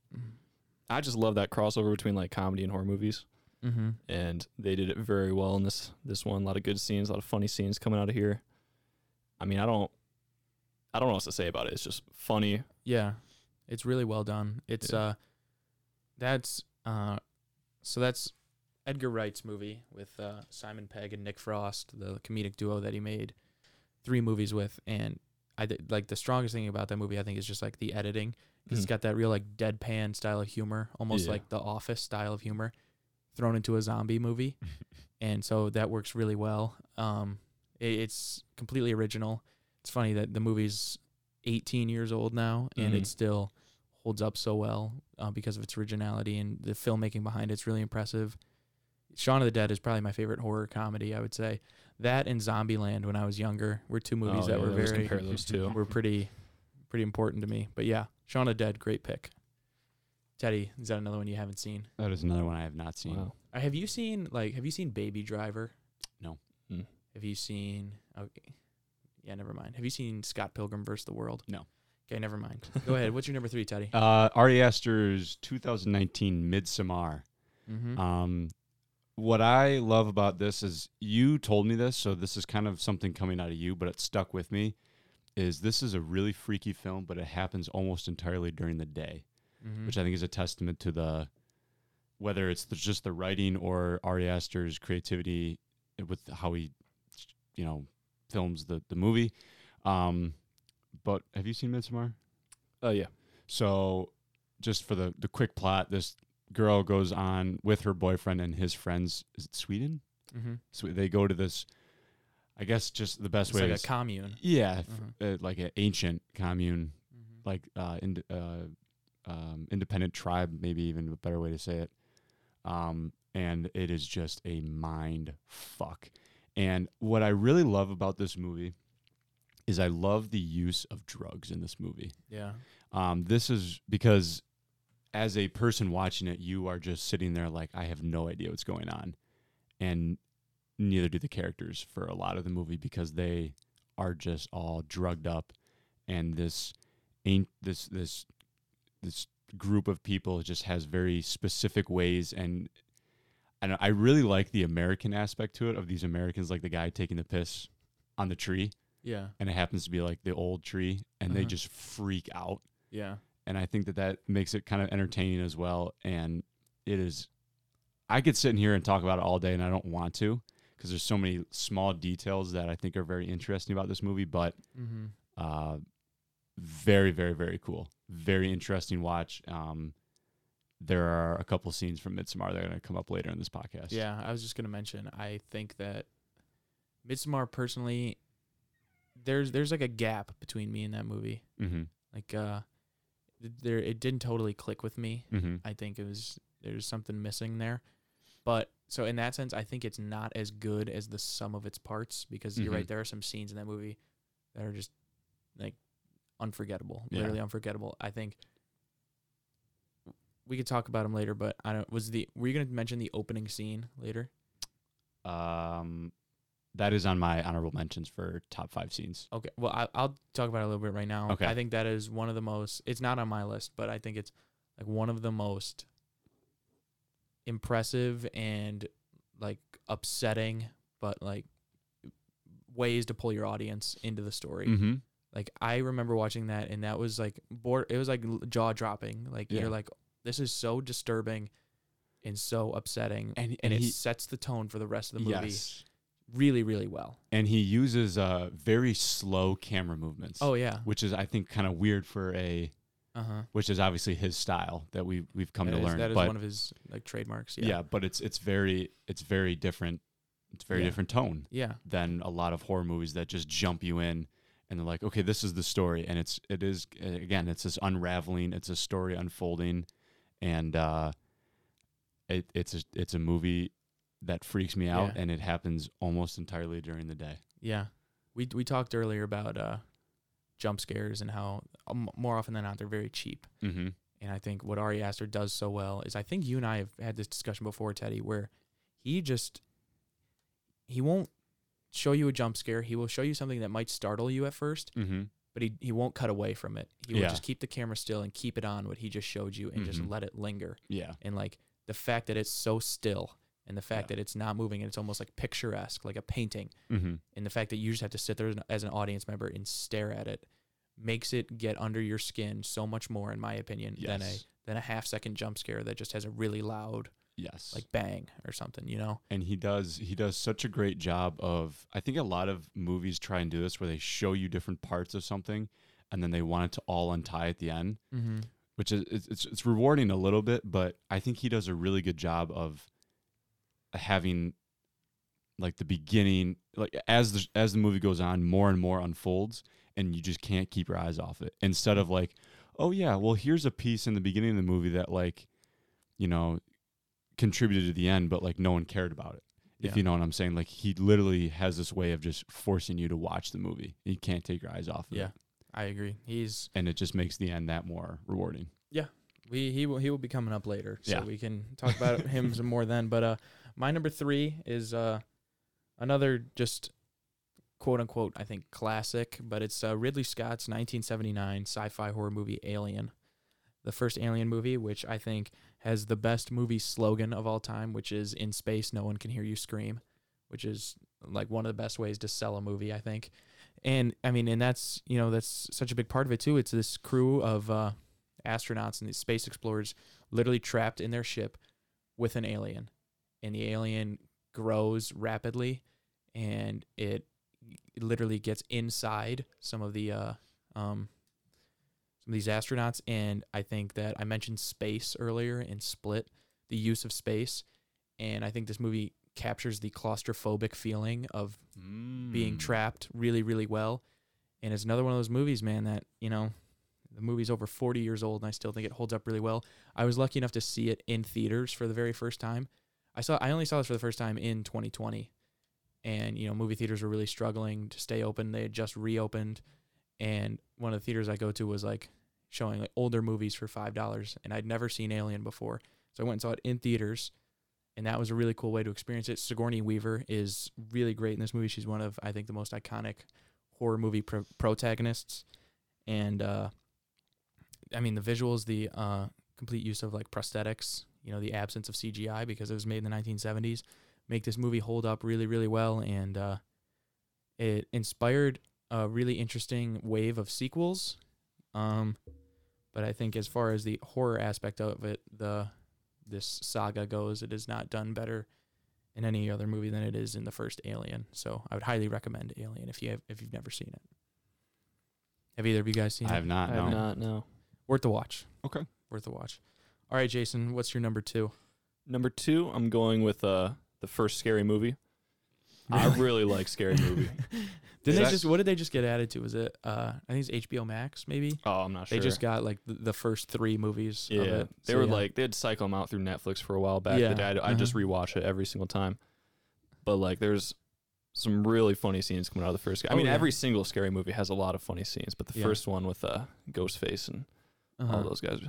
I just love that crossover between like comedy and horror movies,
Mm-hmm.
and they did it very well in this this one. A lot of good scenes, a lot of funny scenes coming out of here. I mean, I don't, I don't know what else to say about it. It's just funny.
Yeah, it's really well done. It's
Yeah.
uh, that's uh, so that's Edgar Wright's movie with uh, Simon Pegg and Nick Frost, the comedic duo that he made three movies with, and I did, like the strongest thing about that movie. I think is just like the editing. 'cause It's
Mhm.
got that real like deadpan style of humor, almost
Yeah.
like The Office style of humor, thrown into a zombie movie, and so that works really well. Um, it, it's completely original. It's funny that the movie's 18 years old now, and
Mhm.
it still holds up so well uh, because of its originality and the filmmaking behind it's really impressive. Shaun of the Dead is probably my favorite horror comedy. I would say that and Zombieland when I was younger were two movies
Oh,
that
yeah,
were very
compare those two.
were pretty pretty important to me. But yeah, Shaun of the Dead, great pick. Teddy, is that another one you haven't seen?
That is another one I have not seen.
Wow.
Uh, have you seen like Have you seen Baby Driver?
No.
Mm.
Have you seen? Okay, yeah, never mind. Have you seen Scott Pilgrim vs. the World?
No.
Okay, never mind. Go ahead. What's your number three, Teddy?
Uh, Ari Aster's 2019 Midsommar.
Mm-hmm.
Um, what I love about this is you told me this, so this is kind of something coming out of you, but it stuck with me. Is this is a really freaky film, but it happens almost entirely during the day,
mm-hmm.
which I think is a testament to the whether it's the, just the writing or Ari Aster's creativity with how he, you know, films the the movie. Um, but have you seen Midsommar?
Oh yeah.
So, just for the the quick plot, this girl goes on with her boyfriend and his friends. Is it Sweden?
mm-hmm.
So they go to this. I guess just the best
It's
way.
like
is,
a commune.
yeah,
Mhm.
uh, like an ancient commune,
Mm-hmm.
like uh, ind- uh, um, independent tribe, maybe even a better way to say it. Um, and it is just a mind fuck. And what I really love about this movie is I love the use of drugs in this movie.
Yeah.
Um, this is because as a person watching it, you are just sitting there like, I have no idea what's going on. And neither do the characters for a lot of the movie because they are just all drugged up and this ain't this this this group of people just has very specific ways and and I really like the American aspect to it of these Americans like the guy taking the piss on the tree
Yeah.
and it happens to be like the old tree and they
Uh-huh.
just freak out
Yeah.
and I think that that makes it kind of entertaining as well. And it is, I could sit in here and talk about it all day, and I don't want to because there's so many small details that I think are very interesting about this movie. But
Mm-hmm.
uh, very, very, very cool, very interesting watch. Um, there are a couple scenes from Midsommar that are going to come up later in this podcast.
Yeah, I was just gonna mention. I think that Midsommar personally, there's there's like a gap between me and that movie.
Mm-hmm.
Like, uh, there it didn't totally click with me.
Mm-hmm.
I think it was there's something missing there. But so in that sense, I think it's not as good as the sum of its parts because you're right.
Mhm.
There are some scenes in that movie that are just like unforgettable,
Yeah.
literally unforgettable. I think we could talk about them later, but I don't. Was the were you gonna mention the opening scene later?
Um, that is on my honorable mentions for top five scenes.
Okay, well I, I'll talk about it a little bit right now.
Okay.
I think that is one of the most. It's not on my list, but I think it's like one of the most impressive and like upsetting, but like ways to pull your audience into the story.
Mm-hmm.
Like I remember watching that, and that was like board. It was like jaw dropping. Like
Yeah.
you're like, this is so disturbing, and so upsetting,
And
and,
and
it
he
sets the tone for the rest of the movie
yes,
really, really well.
and he uses uh very slow camera movements.
Oh yeah.
which is I think kind of weird for a
Uh huh.
which is obviously his style that we we've come to learn.
That is
but
one of his like trademarks.
yeah.
Yeah.
but it's it's very it's very different. It's very
Yeah.
different tone
Yeah.
than a lot of horror movies that just jump you in and they're like, okay, this is the story, and it's it is again, it's this unraveling, it's a story unfolding, and uh, it it's a it's a movie that freaks me out,
Yeah.
and it happens almost entirely during the day.
Yeah. We we talked earlier about uh, jump scares and how um, more often than not they're very cheap.
Mm-hmm.
And I think what Ari Aster does so well is I think you and I have had this discussion before, Teddy, where he just he won't show you a jump scare. He will show you something that might startle you at first,
Mm-hmm.
But he he won't cut away from it. He will
Yeah.
just keep the camera still and keep it on what he just showed you and just
Mhm.
let it linger.
Yeah.
And like the fact that it's so still and the fact
Yeah.
that it's not moving and it's almost like picturesque, like a painting
Mm-hmm.
and the fact that you just have to sit there as an- as an audience member and stare at it makes it get under your skin so much more in my opinion than a
Yes.
than a half second jump scare that just has a really loud
Yes.
like bang or something you know
and he does he does such a great job of I think a lot of movies try and do this where they show you different parts of something and then they want it to all untie at the end,
mm-hmm.
which is it's it's, it's rewarding a little bit, but I think he does a really good job of having like the beginning like as the as the movie goes on more and more unfolds and you just can't keep your eyes off it instead of like oh yeah well here's a piece in the beginning of the movie that like you know contributed to the end but like no one cared about it if
Yeah.
you know what i'm saying. Like he literally has this way of just forcing you to watch the movie you can't take your eyes off of
yeah
it
i agree. He's
and it just makes the end that more rewarding.
Yeah, we he will he will be coming up later so
Yeah.
we can talk about him some more then but uh my number three is uh another just quote unquote i think classic but it's uh, ridley scott's 1979 sci-fi horror movie alien the first alien movie which i think has the best movie slogan of all time which is in space no one can hear you scream which is like one of the best ways to sell a movie i think. And i mean and that's you know that's such a big part of it too. It's this crew of uh astronauts and these space explorers literally trapped in their ship with an alien. And the alien grows rapidly and it literally gets inside some of the uh um some of these astronauts and I think that I mentioned space earlier in Split the use of space and I think this movie captures the claustrophobic feeling of being
Mm.
trapped really really well and it's another one of those movies man that you know the movie's over 40 years old and i still think it holds up really well. I was lucky enough to see it in theaters for the very first time. I saw i only saw this for the first time in 2020 and you know movie theaters were really struggling to stay open. They had just reopened and one of the theaters i go to was like showing like older movies for five dollars and i'd never seen alien before so i went and saw it in theaters and that was a really cool way to experience it. Sigourney Weaver is really great in this movie. She's one of I think the most iconic horror movie pro- protagonists, and uh, I mean the visuals, the uh, complete use of like prosthetics, you know, the absence of CGI because it was made in the 1970s, make this movie hold up really, really well, and uh, it inspired a really interesting wave of sequels. Um, but I think as far as the horror aspect of it, the this saga goes, it is not done better in any other movie than it is in the first Alien. So I would highly recommend Alien if you have if you've never seen it. Have either of you guys seen
I
it?
have not
I
no
have not. No.
Worth the watch.
okay
Worth the watch. All right, Jason, what's your number two?
Number two, I'm going with uh the first scary movie. I
Really?
really like scary movie.
Did
Is
they just what did they just get added to? Was it uh I think it's HBO Max maybe?
Oh, I'm not sure.
They just got like the, the first three movies
yeah.
of it.
They
So,
were
yeah.
like they'd cycle them out through Netflix for a while back.
Yeah,
Yeah. I, I just
uh-huh.
rewatch it every single time. But like, there's some really funny scenes coming out of the first. I
Oh,
mean,
yeah.
every single scary movie has a lot of funny scenes, but the
Yeah.
first one with uh, Ghostface and
uh-huh.
all those guys,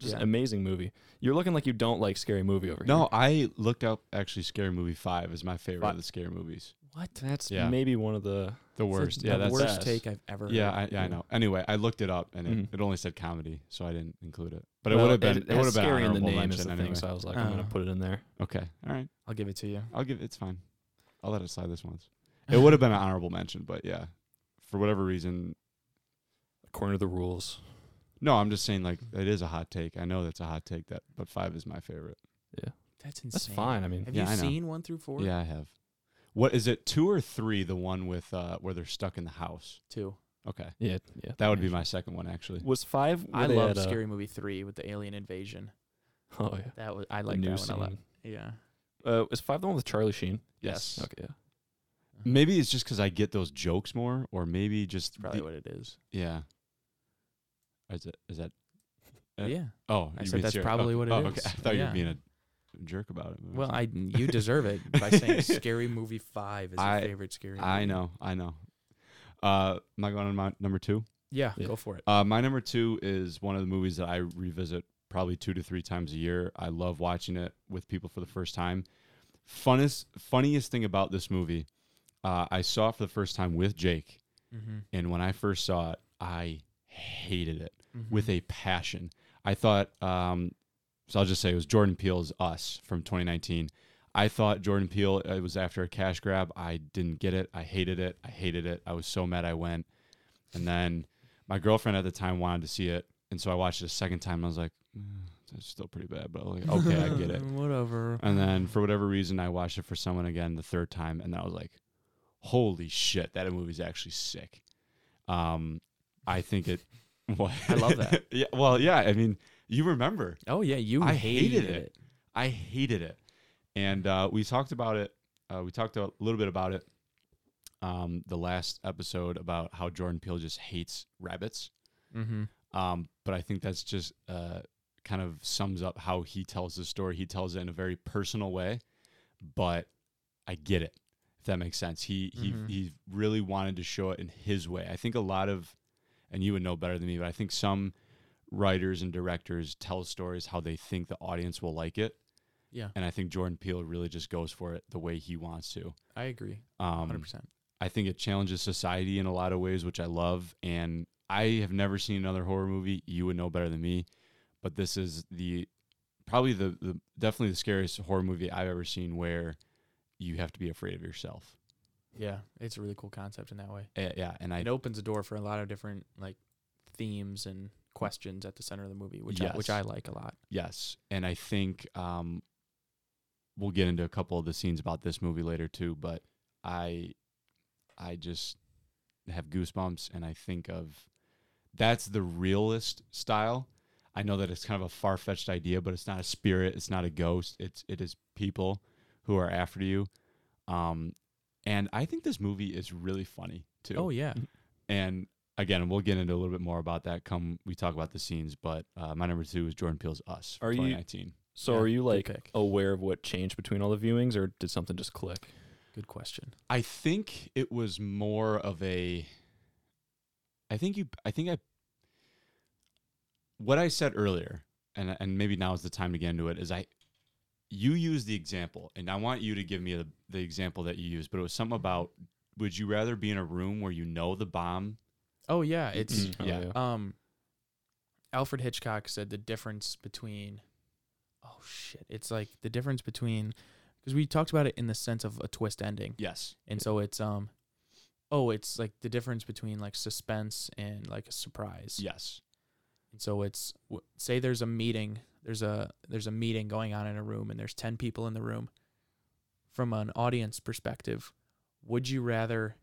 just
Yeah.
an amazing movie. You're looking like you don't like scary movie over
no
here.
No, I looked up actually scary movie 5 is my favorite
Fi-
of the scary movies
What?
that's
Yeah.
maybe one of the.
the
It's
worst
the
yeah that's
worst
best.
take I've ever
yeah
heard.
I, yeah I know anyway i looked it up and it,
Mhm.
it only said comedy so i didn't include it but
well,
it would have been
It,
it, would
has
have been
scary in the
honorable
name is
mention
the
anyway.
thing, so I was like, I'm
Oh.
gonna put it in there.
okay all right
I'll give it to you.
i'll give it's fine i'll let it slide this once it would have been an honorable mention but yeah for whatever reason
According to the rules.
No, I'm just saying like it is a hot take. I know that's a hot take that, but five is my favorite.
Yeah.
That's insane.
That's fine. I mean,
Have
Yeah,
you
I know.
seen one through four?
Yeah, I have. What is it? Two or three? The one with uh where they're stuck in the house.
Two.
Okay,
yeah, yeah.
that would be my second one actually.
Was five?
I love
at, uh,
Scary Movie three with the alien invasion.
Oh yeah.
That was I like
new
that one a lot.
scene.
Yeah.
Uh, is five the one with Charlie Sheen?
Yes.
Okay. Yeah.
Maybe it's just because I get those jokes more, or maybe just
That's probably
the-
what it is.
yeah. Is it? Is that? Uh,
yeah.
Oh,
I said that's
serious.
probably
okay.
what it
oh,
is.
Okay, I thought you
Yeah.
were being a jerk about it.
Well, I you deserve it by saying Scary Movie five is your favorite scary. movie.
I know, I know. Uh, am I going on my number two?
Yeah,
Yeah.
go for it.
Uh, my number two is one of the movies that I revisit probably two to three times a year. I love watching it with people for the first time. Funnest, funniest thing about this movie, uh, I saw it for the first time with Jake,
Mm-hmm.
and when I first saw it, I hated it
Mm-hmm.
with a passion. I thought, um, so I'll just say it was Jordan Peele's Us from 2019. I thought Jordan Peele it was after a cash grab. I didn't get it. I hated it. I hated it. I was so mad I went. And then my girlfriend at the time wanted to see it, and so I watched it a second time. And I was like, "Mm, it's still pretty bad, but I was like, okay, I get it.
Whatever.
And then for whatever reason, I watched it for someone again the third time, and I was like, "Holy shit, that movie's actually sick." Um, I think it. What?
I love that.
yeah. Well, yeah. I mean, you remember?
Oh yeah, you
I
hated,
hated
it.
it. I hated it, and uh, we talked about it. Uh, we talked a little bit about it. Um, the last episode about how Jordan Peele just hates rabbits.
Mm-hmm.
Um, but I think that's just uh, kind of sums up how he tells the story. He tells it in a very personal way, but I get it if that makes sense. He
Mhm.
he he really wanted to show it in his way. I think a lot of, and you would know better than me, but I think some writers and directors tell stories how they think the audience will like it,
Yeah,
and I think Jordan Peele really just goes for it the way he wants to.
I agree. Hundred
Um,
percent.
I think it challenges society in a lot of ways, which I love. And I have never seen another horror movie. You would know better than me, but this is the probably the, the definitely the scariest horror movie I've ever seen where you have to be afraid of yourself.
Yeah, it's a really cool concept in that way.
Uh, yeah, and I
It opens the door for a lot of different like themes and questions at the center of the movie, which I, which I like a lot.
yes, and I think um, we'll get into a couple of the scenes about this movie later too. But I I just have goosebumps, and I think of that's the realist style. I know that it's kind of a far fetched idea, but it's not a spirit, it's not a ghost. It's it is people who are after you. Um, and I think this movie is really funny too.
Oh yeah,
And again, we'll get into a little bit more about that come we talk about the scenes. But uh, my number two is Jordan Peele's Us.
Are you-
2019.
So
Yeah,
are you like aware of what changed between all the viewings, or did something just click?
good question.
I think it was more of a. I think you. I think I. What I said earlier, and and maybe now is the time to get into it. Is I. You use the example, and I want you to give me the the example that you used. But it was something about. Would you rather be in a room where you know the bomb?
Oh yeah, it's
Mm, oh,
yeah.
um. Alfred Hitchcock said the difference between. Oh shit! It's like the difference between, because we talked about it in the sense of a twist ending.
Yes.
And so it's um oh, it's like the difference between like suspense and like a surprise.
Yes.
And so it's w- say there's a meeting, there's a there's a meeting going on in a room and there's 10 people in the room. From an audience perspective, would you rather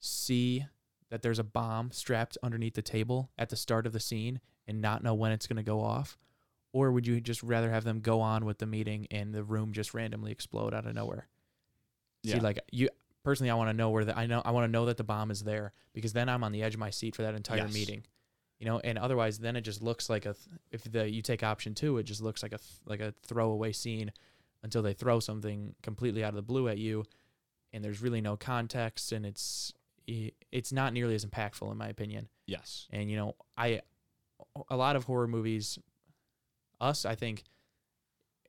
see that there's a bomb strapped underneath the table at the start of the scene and not know when it's going to go off? Or would you just rather have them go on with the meeting and the room just randomly explode out of nowhere?
Yeah.
See, like you personally, I want to know where the I know I want to know that the bomb is there because then I'm on the edge of my seat for that entire
Yes.
meeting, you know. And otherwise, then it just looks like a th- if the you take option two, it just looks like a th- like a throwaway scene until they throw something completely out of the blue at you, and there's really no context, and it's it's not nearly as impactful in my opinion.
Yes.
And you know, I a lot of horror movies, us I think,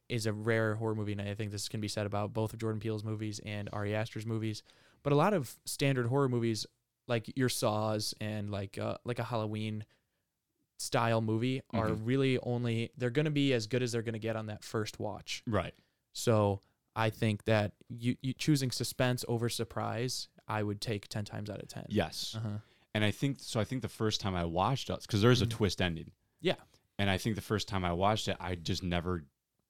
is a rare horror movie, and I think this can be said about both of Jordan Peele's movies and Ari Aster's movies. But a lot of standard horror movies, like your Saws and like uh, like a Halloween style movie, are
Mhm.
really only they're going to be as good as they're going to get on that first watch.
Right.
So I think that you, you choosing suspense over surprise, I would take ten times out of ten.
Yes.
Uh-huh.
and I think so. I think the first time I watched us because there's a
Mhm.
twist ending.
Yeah.
and I think the first time I watched it, I just never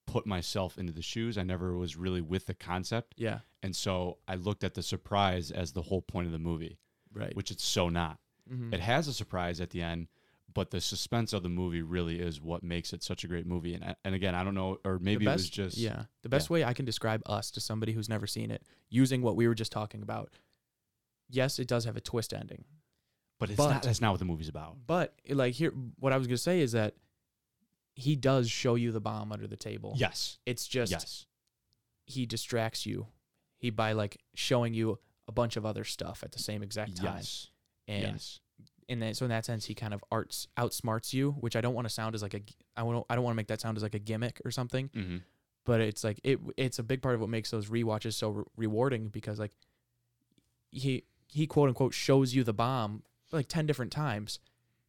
put myself into the shoes. I never was really with the concept,
Yeah.
and so I looked at the surprise as the whole point of the movie,
Right.
which it's so not.
Mhm.
It has a surprise at the end, but the suspense of the movie really is what makes it such a great movie. And and again, I don't know, or maybe
the
it was just
yeah. The best way I can describe us to somebody who's never seen it, using what we were just talking about. Yes, it does have a twist ending,
But it's
But-
not. That's not what the movie's about.
but like here, what I was gonna say is that he does show you the bomb under the table.
Yes.
It's just
yes.
he distracts you, he by like showing you a bunch of other stuff at the same exact time.
Yes.
And
yes.
in that, so in that sense, he kind of arts outsmarts you, which I don't want to sound as like a, I want I don't want to make that sound as like a gimmick or something.
Mm-hmm.
but it's like it it's a big part of what makes those rewatches so re- rewarding because like he he quote unquote shows you the bomb like 10 different times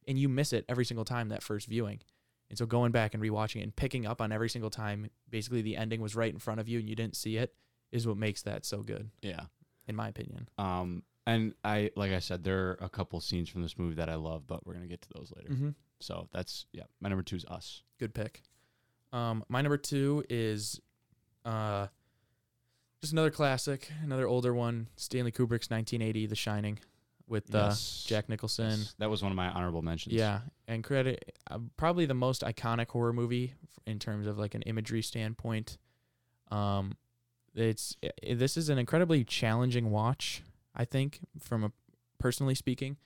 and you miss it every single time that first viewing and so going back and rewatching it and picking up on every single time basically the ending was right in front of you and you didn't see it is what makes that so good
Yeah.
in my opinion
Um. And I, like I said, there are a couple scenes from this movie that I love, but we're gonna get to those later.
mm-hmm.
So that's yeah. My number two is Us.
good pick um my number two is uh just another classic another older one stanley kubrick's 1980 the shining with uh,
Yes.
jack nicholson
Yes. That was one of my honorable mentions.
Yeah, and credit uh, probably the most iconic horror movie in terms of like an imagery standpoint. Um, it's i this is an incredibly challenging watch. I think from a personally speaking,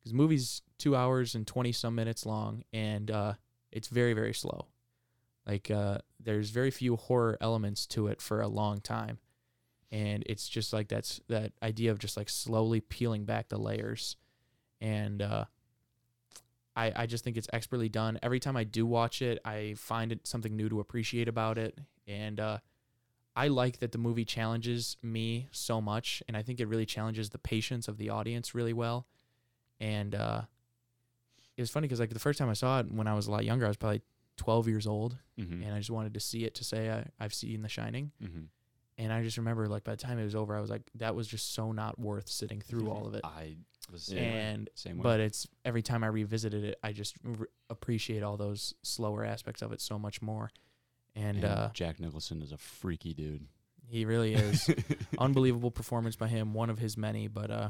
because movie's two hours and twenty some minutes long, and uh, it's very very slow. Like uh, there's very few horror elements to it for a long time, and it's just like that's that idea of just like slowly peeling back the layers, and uh, I, I just think it's expertly done. Every time I do watch it, I find it something new to appreciate about it. And uh, I like that the movie challenges me so much. And I think it really challenges the patience of the audience really well. And uh, it was funny because like the first time I saw it when I was a lot younger, I was probably 12 years old.
Mm-hmm.
And I just wanted to see it to say I, I've seen The Shining.
mm-hmm.
And I just remember like by the time it was over, I was like, that was just so not worth sitting through all of it.
I was
Yeah.
same way.
And
same way.
but it's every time I revisited it, I just r- appreciate all those slower aspects of it so much more. And,
And
uh,
Jack Nicholson is a freaky dude.
he really is unbelievable performance by him, one of his many. But uh,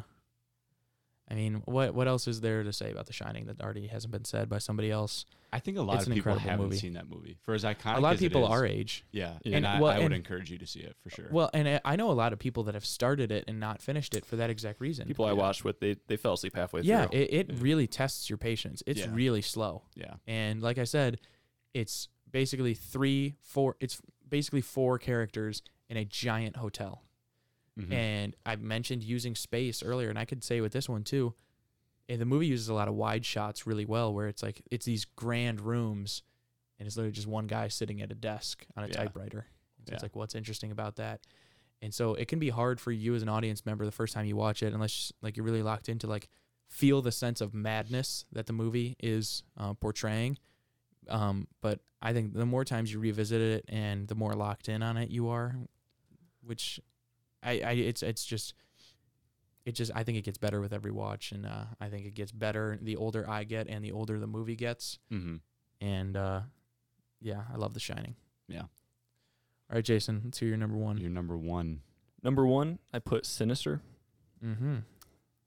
I mean, what what else is there to say about The Shining that already hasn't been said by somebody else?
I think a lot
It's
of people
incredible
haven't
movie.
seen that movie. For as iconic,
a lot of
it
people
is,
our age.
Yeah,
Yeah.
and,
And,
I,
well,
I would
and-
encourage you to see it for sure.
Well, and I- I know a lot of people that have started it and not finished it for that exact reason.
People I watched with, they they fell asleep halfway
yeah,
through.
it, it
Yeah.
really tests your patience. It's
Yeah.
really slow.
yeah,
And like I said, it's basically three, four. It's basically four characters in a giant hotel.
Mhm.
And I mentioned using space earlier, and I could say with this one too. And the movie uses a lot of wide shots really well, where it's like it's these grand rooms, and it's literally just one guy sitting at a desk on a
Yeah.
typewriter. So
Yeah.
it's like, what's interesting about that? And so it can be hard for you as an audience member the first time you watch it, unless like you're really locked into like feel the sense of madness that the movie is uh, portraying. Um, but I think the more times you revisit it and the more locked in on it you are, which I, I it's it's just it just I think it gets better with every watch, and uh, I think it gets better the older I get and the older the movie gets.
Mhm.
And uh, yeah, I love The Shining.
Yeah.
All right, Jason, let's hear your number one.
Your number one.
Number one, I put Sinister.
Mm-hmm.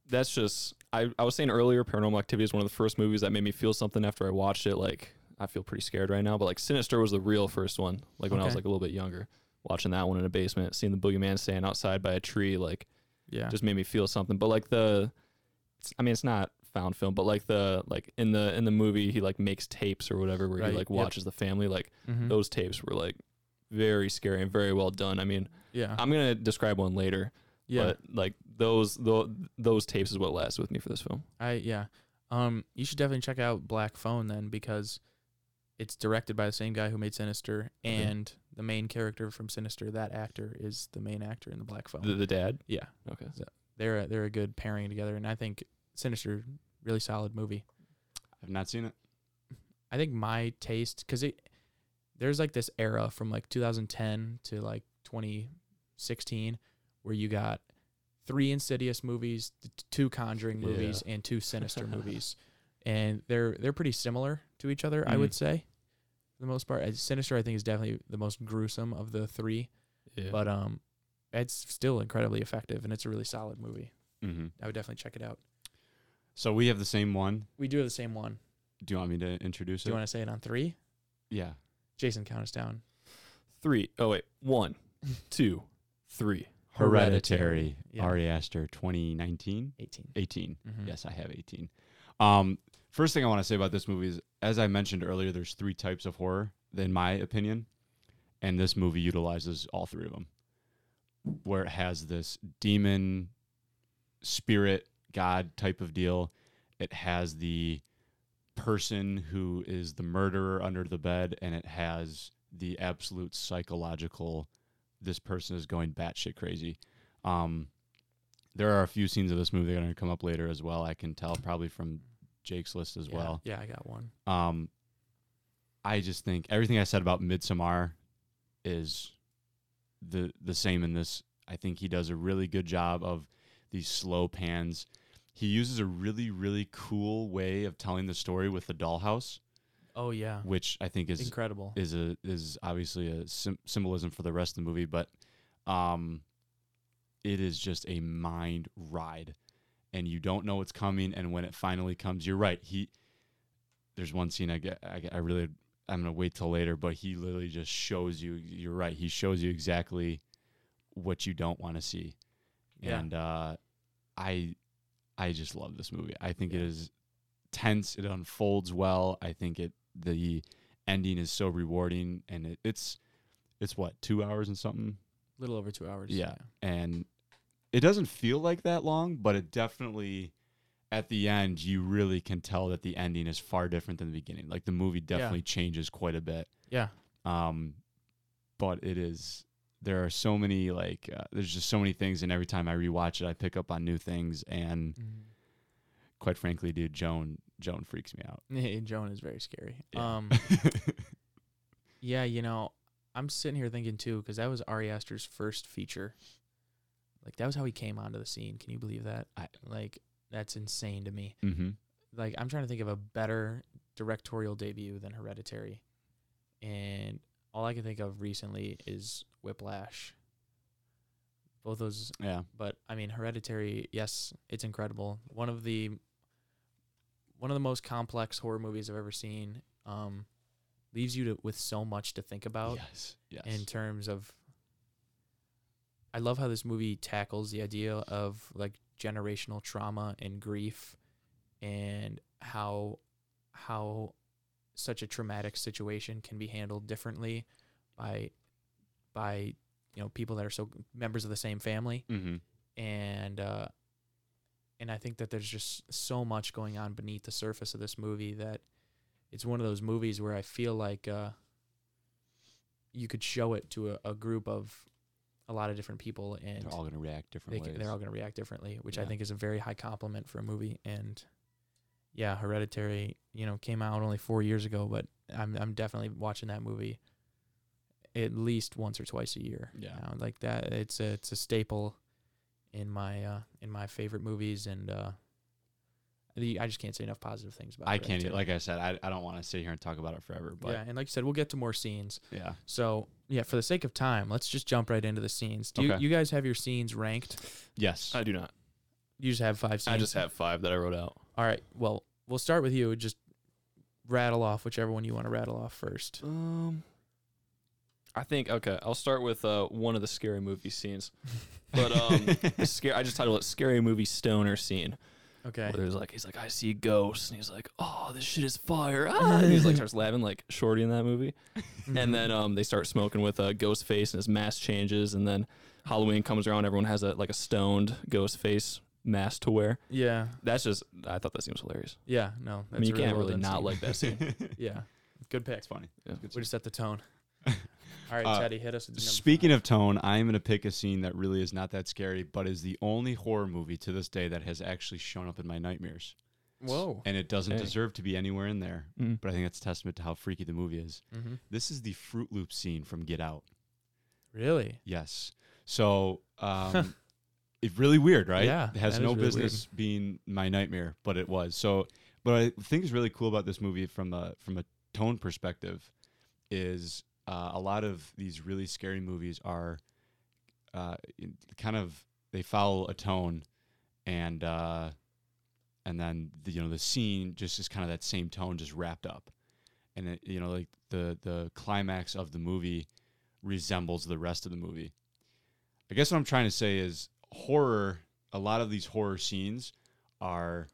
That's just I, I was saying earlier, Paranormal Activity is one of the first movies that made me feel something after I watched it. Like I feel pretty scared right now, but like Sinister was the real first one. Like when I was like a little bit younger, watching that one in a basement, seeing the boogeyman standing outside by a tree, like
Yeah.
just made me feel something. But like the, it's, I mean, it's not found film, but like the like in the in the movie, he like makes tapes or whatever where
Right,
he like
yep.
watches the family. Like
Mhm.
those tapes were like very scary and very well done. I mean,
yeah.
I'm gonna describe one later,
yeah.
but like those those those tapes is what lasted with me for this film.
I yeah. Um, you should definitely check out Black Phone then because it's directed by the same guy who made Sinister,
Okay.
and the main character from Sinister, that actor is the main actor in the Black Phone.
The, the dad.
yeah,
Okay.
they're a, they're a good pairing together, and I think Sinister really solid movie.
I've not seen it.
I think my taste because it there's like this era from like 2010 to like 2016 where you got three Insidious movies, two Conjuring
Yeah.
movies, and two Sinister movies, and they're they're pretty similar to each other. I mm-hmm. would say, for the most part. Uh, Sinister, I think, is definitely the most gruesome of the three,
Yeah.
but um, it's still incredibly effective, and it's a really solid movie.
hmm
I would definitely check it out.
So we have the same one.
We do have the same one.
Do you want me to introduce
Do
it?
Do you want to say it on three?
yeah.
Jason, count us down.
three. Oh wait, one, two, three.
Hereditary.
Yeah.
Ari Aster, 2019,
18.
18.
Mhm.
Yes, I have 18. Um, first thing I want to say about this movie is, as I mentioned earlier, there's three types of horror, in my opinion, and this movie utilizes all three of them. Where it has this demon, spirit, god type of deal. It has the person who is the murderer under the bed, and it has the absolute psychological. This person is going batshit crazy. Um, there are a few scenes of this movie that are going to come up later as well. I can tell probably from Jake's list as
Yeah.
well.
Yeah, I got one.
Um, I just think everything I said about Midsommar is the the same in this. I think he does a really good job of these slow pans. He uses a really really cool way of telling the story with the dollhouse,
Oh yeah,
which I think is
incredible.
is a is obviously a sim- symbolism for the rest of the movie, but um, it is just a mind ride, and you don't know what's coming, and when it finally comes, you're right. He there's one scene I get I, I really I'm gonna wait till later, but he literally just shows you. You're right. He shows you exactly what you don't want to see,
Yeah.
and uh, I I just love this movie. I think it
Yeah.
is tense. It unfolds well. I think it the ending is so rewarding, and it, it's it's what two hours and something,
A little over two hours.
Yeah. and it doesn't feel like that long, but it definitely at the end you really can tell that the ending is far different than the beginning. Like the movie definitely changes quite a bit.
Yeah.
Um, but it is there are so many like uh, there's just so many things, and every time I rewatch it, I pick up on new things. And
Mhm.
quite frankly, dude, Joan Joan freaks me out.
Hey, Joan is very scary.
Yeah.
Um, yeah, you know, I'm sitting here thinking too because that was Ari Aster's first feature. Like that was how he came onto the scene. Can you believe that?
I-
like that's insane to me.
mm-hmm.
Like I'm trying to think of a better directorial debut than Hereditary, and all I can think of recently is Whiplash. Both those
Yeah.
but I mean Hereditary, yes, it's incredible. One of the one of the most complex horror movies I've ever seen. Um, leaves you to, with so much to think about
yes. Yes.
in terms of. I love how this movie tackles the idea of like generational trauma and grief, and how how such a traumatic situation can be handled differently by by you know people that are so members of the same family
mm-hmm.
and uh, and I think that there's just so much going on beneath the surface of this movie that it's one of those movies where I feel like uh, you could show it to a, a group of a lot of different people and
They're all gonna react
they
different
c-
ways.
they're all going to react differently, which I think is a very high compliment for a movie. And yeah, Hereditary, you know, came out only four years ago, but I'm I'm definitely watching that movie at least once or twice a year.
Yeah.
now. like that. It's a it's a staple in my uh in my favorite movies, and uh, the, I just can't say enough positive things about. It.
I can't. e- Like I said, I, I don't want to sit here and talk about it forever. But
yeah, and like you said, we'll get to more scenes.
yeah.
So yeah, for the sake of time, let's just jump right into the scenes. Do you,
Okay.
you guys have your scenes ranked?
Yes.
I do not.
You just have five scenes.
I just have five that I wrote out.
All right. Well, we'll start with you. Just rattle off whichever one you want to rattle off first.
Um, I think okay. I'll start with uh one of the scary movie scenes, but um, the scare. I just titled it "Scary Movie Stoner Scene."
Okay.
Where there's like he's like I see ghosts, and he's like, "Oh, this shit is fire!" Ah! and he's like starts laughing like Shorty in that movie. and then um, they start smoking with a ghost face, and his mask changes, and then Halloween comes around. Everyone has a like a stoned ghost face mask to wear.
yeah.
That's just I thought that seems hilarious.
Yeah. No.
I mean, you
that's
can't
well
really
done
not
scene.
like that scene.
Yeah. Good pick.
It's funny.
Yeah.
Good
We just set the tone. All right,
Uh,
Teddy, hit us with your number
Speaking of tone, I'm going to pick a scene that really is not that scary, but is the only horror movie to this day that has actually shown up in my nightmares.
Whoa.
And it doesn't
Hey.
deserve to be anywhere in there.
Mm.
But I think that's a testament to how freaky the movie is.
Mm-hmm.
This is the Froot Loop scene from Get Out.
Really?
Yes. So um, it's really weird, right?
Yeah,
it has no
really
business being my nightmare, but it was. So, what I think is really cool about this movie from a from a tone perspective is uh, a lot of these really scary movies are uh, kind of they follow a tone, and uh, and then the, you know the scene just is kind of that same tone, just wrapped up, and it, you know like the the climax of the movie resembles the rest of the movie. I guess what I'm trying to say is horror. A lot of these horror scenes are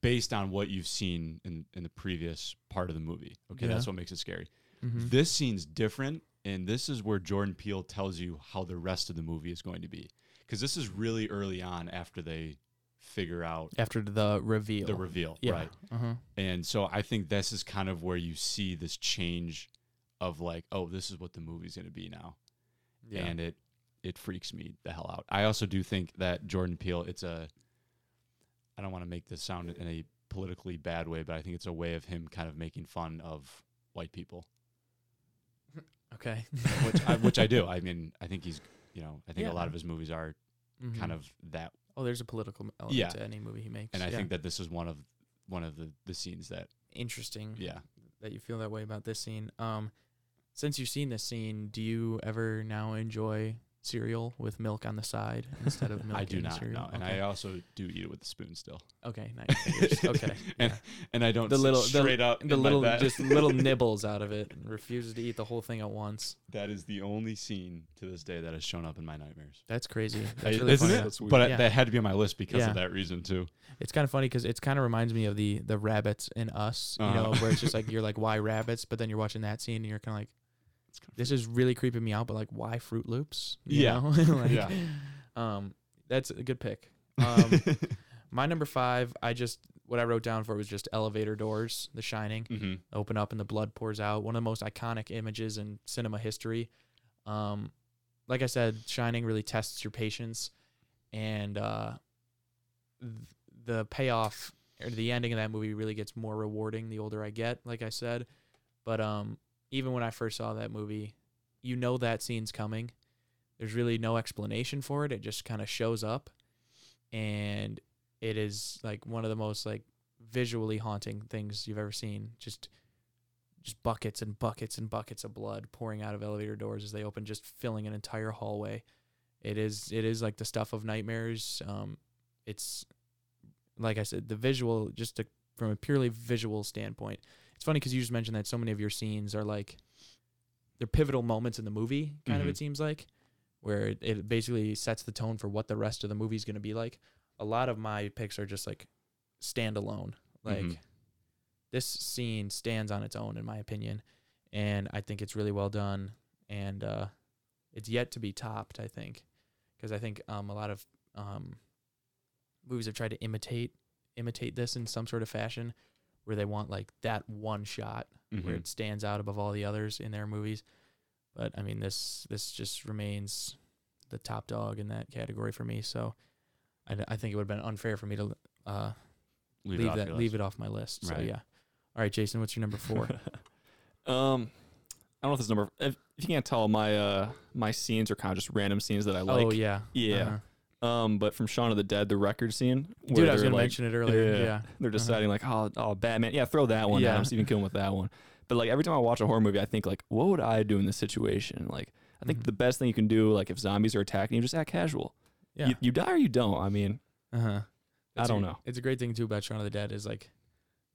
based on what you've seen in in the previous part of the movie. Okay,
Yeah.
that's what makes it scary.
Mhm.
This scene's different, and this is where Jordan Peele tells you how the rest of the movie is going to be. Because this is really early on after they figure out
after the reveal.
the reveal,
yeah.
right?
Uh-huh.
And so I think this is kind of where you see this change of like, oh, this is what the movie's going to be now,
Yeah.
and it it freaks me the hell out. I also do think that Jordan Peele, it's a, I don't want to make this sound in a politically bad way, but I think it's a way of him kind of making fun of white people.
Okay.
which I, which I do. I mean, I think he's, you know, I think
Yeah.
a lot of his movies are kind
Mhm.
of that,
Oh, there's a political element
Yeah.
to any movie he makes.
and I
yeah.
think that this is one of one of the the scenes that,
interesting.
yeah,
that you feel that way about this scene. Um, since you've seen this scene, do you ever now enjoy cereal with milk on the side instead of milk?
I do
in the
not
cereal?
know, and
okay.
I also do eat it with a spoon still,
okay, nice. okay,
and
yeah.
and I don't
The
sit
little- the-
straight up
the little just little nibbles out of it. and Refuses to eat the whole thing at once.
that is the only scene to this day that has shown up in my nightmares.
That's crazy. That's really
isn't
funny.
it?
That's weird.
But I-
Yeah.
that had to be on my list because
Yeah.
of that reason too.
It's kind of funny because it kind of reminds me of the the rabbits in Us. You know,
Uh-huh.
where it's just like you're like, why rabbits? But then you're watching that scene and you're kind of like,
It's kind of
this is really creeping me out. But like, why Froot Loops? You
Yeah.
know? like,
Yeah.
Um, that's a good pick. Um, my number five, I just what I wrote down for was just elevator doors, The Shining,
hmm
open up and the blood pours out. One of the most iconic images in cinema history. Um, like I said, Shining really tests your patience, and uh, th- the payoff or the ending of that movie really gets more rewarding the older I get. Like I said, but um, even when I first saw that movie, you know that scene's coming. There's really no explanation for it. It just kind of shows up, and it is like one of the most like visually haunting things you've ever seen. Just just buckets and buckets and buckets of blood pouring out of elevator doors as they open, just filling an entire hallway. It is it is like the stuff of nightmares. Um, it's like I said, the visual just to, from a purely visual standpoint. It's funny because you just mentioned that so many of your scenes are like they're pivotal moments in the movie. Kind of
Mhm.
it seems like where it, it basically sets the tone for what the rest of the movie is going to be like. A lot of my picks are just like standalone. Like
Mhm.
this scene stands on its own in my opinion, and I think it's really well done. And uh, it's yet to be topped. I think because I think um, a lot of um, movies have tried to imitate imitate this in some sort of fashion, where they want like that one shot where
Mhm.
it stands out above all the others in their movies. But I mean, this this just remains the top dog in that category for me. So I, I think it would have been unfair for me to uh,
Leave,
leave,
it off
that leave it off my list. So yeah. All right, Jason, what's your number four?
um, I don't know if this number. If, if you can't tell, my uh my scenes are kind of just random scenes that I like.
oh yeah,
Yeah.
Uh-huh.
Um, but from Shaun of the Dead, the record scene.
dude, I was gonna
like,
mention it earlier.
yeah.
Yeah,
They're deciding like, oh, oh, Batman. Yeah, throw that one.
Yeah.
I'm Stephen King with that one. But like every time I watch a horror movie, I think like, what would I do in this situation? Like, I think
Mhm.
the best thing you can do, like if zombies are attacking you, just act casual.
yeah.
You, you die or you don't. I mean,
uh huh.
I don't know.
It's a great thing too about Shaun of the Dead is like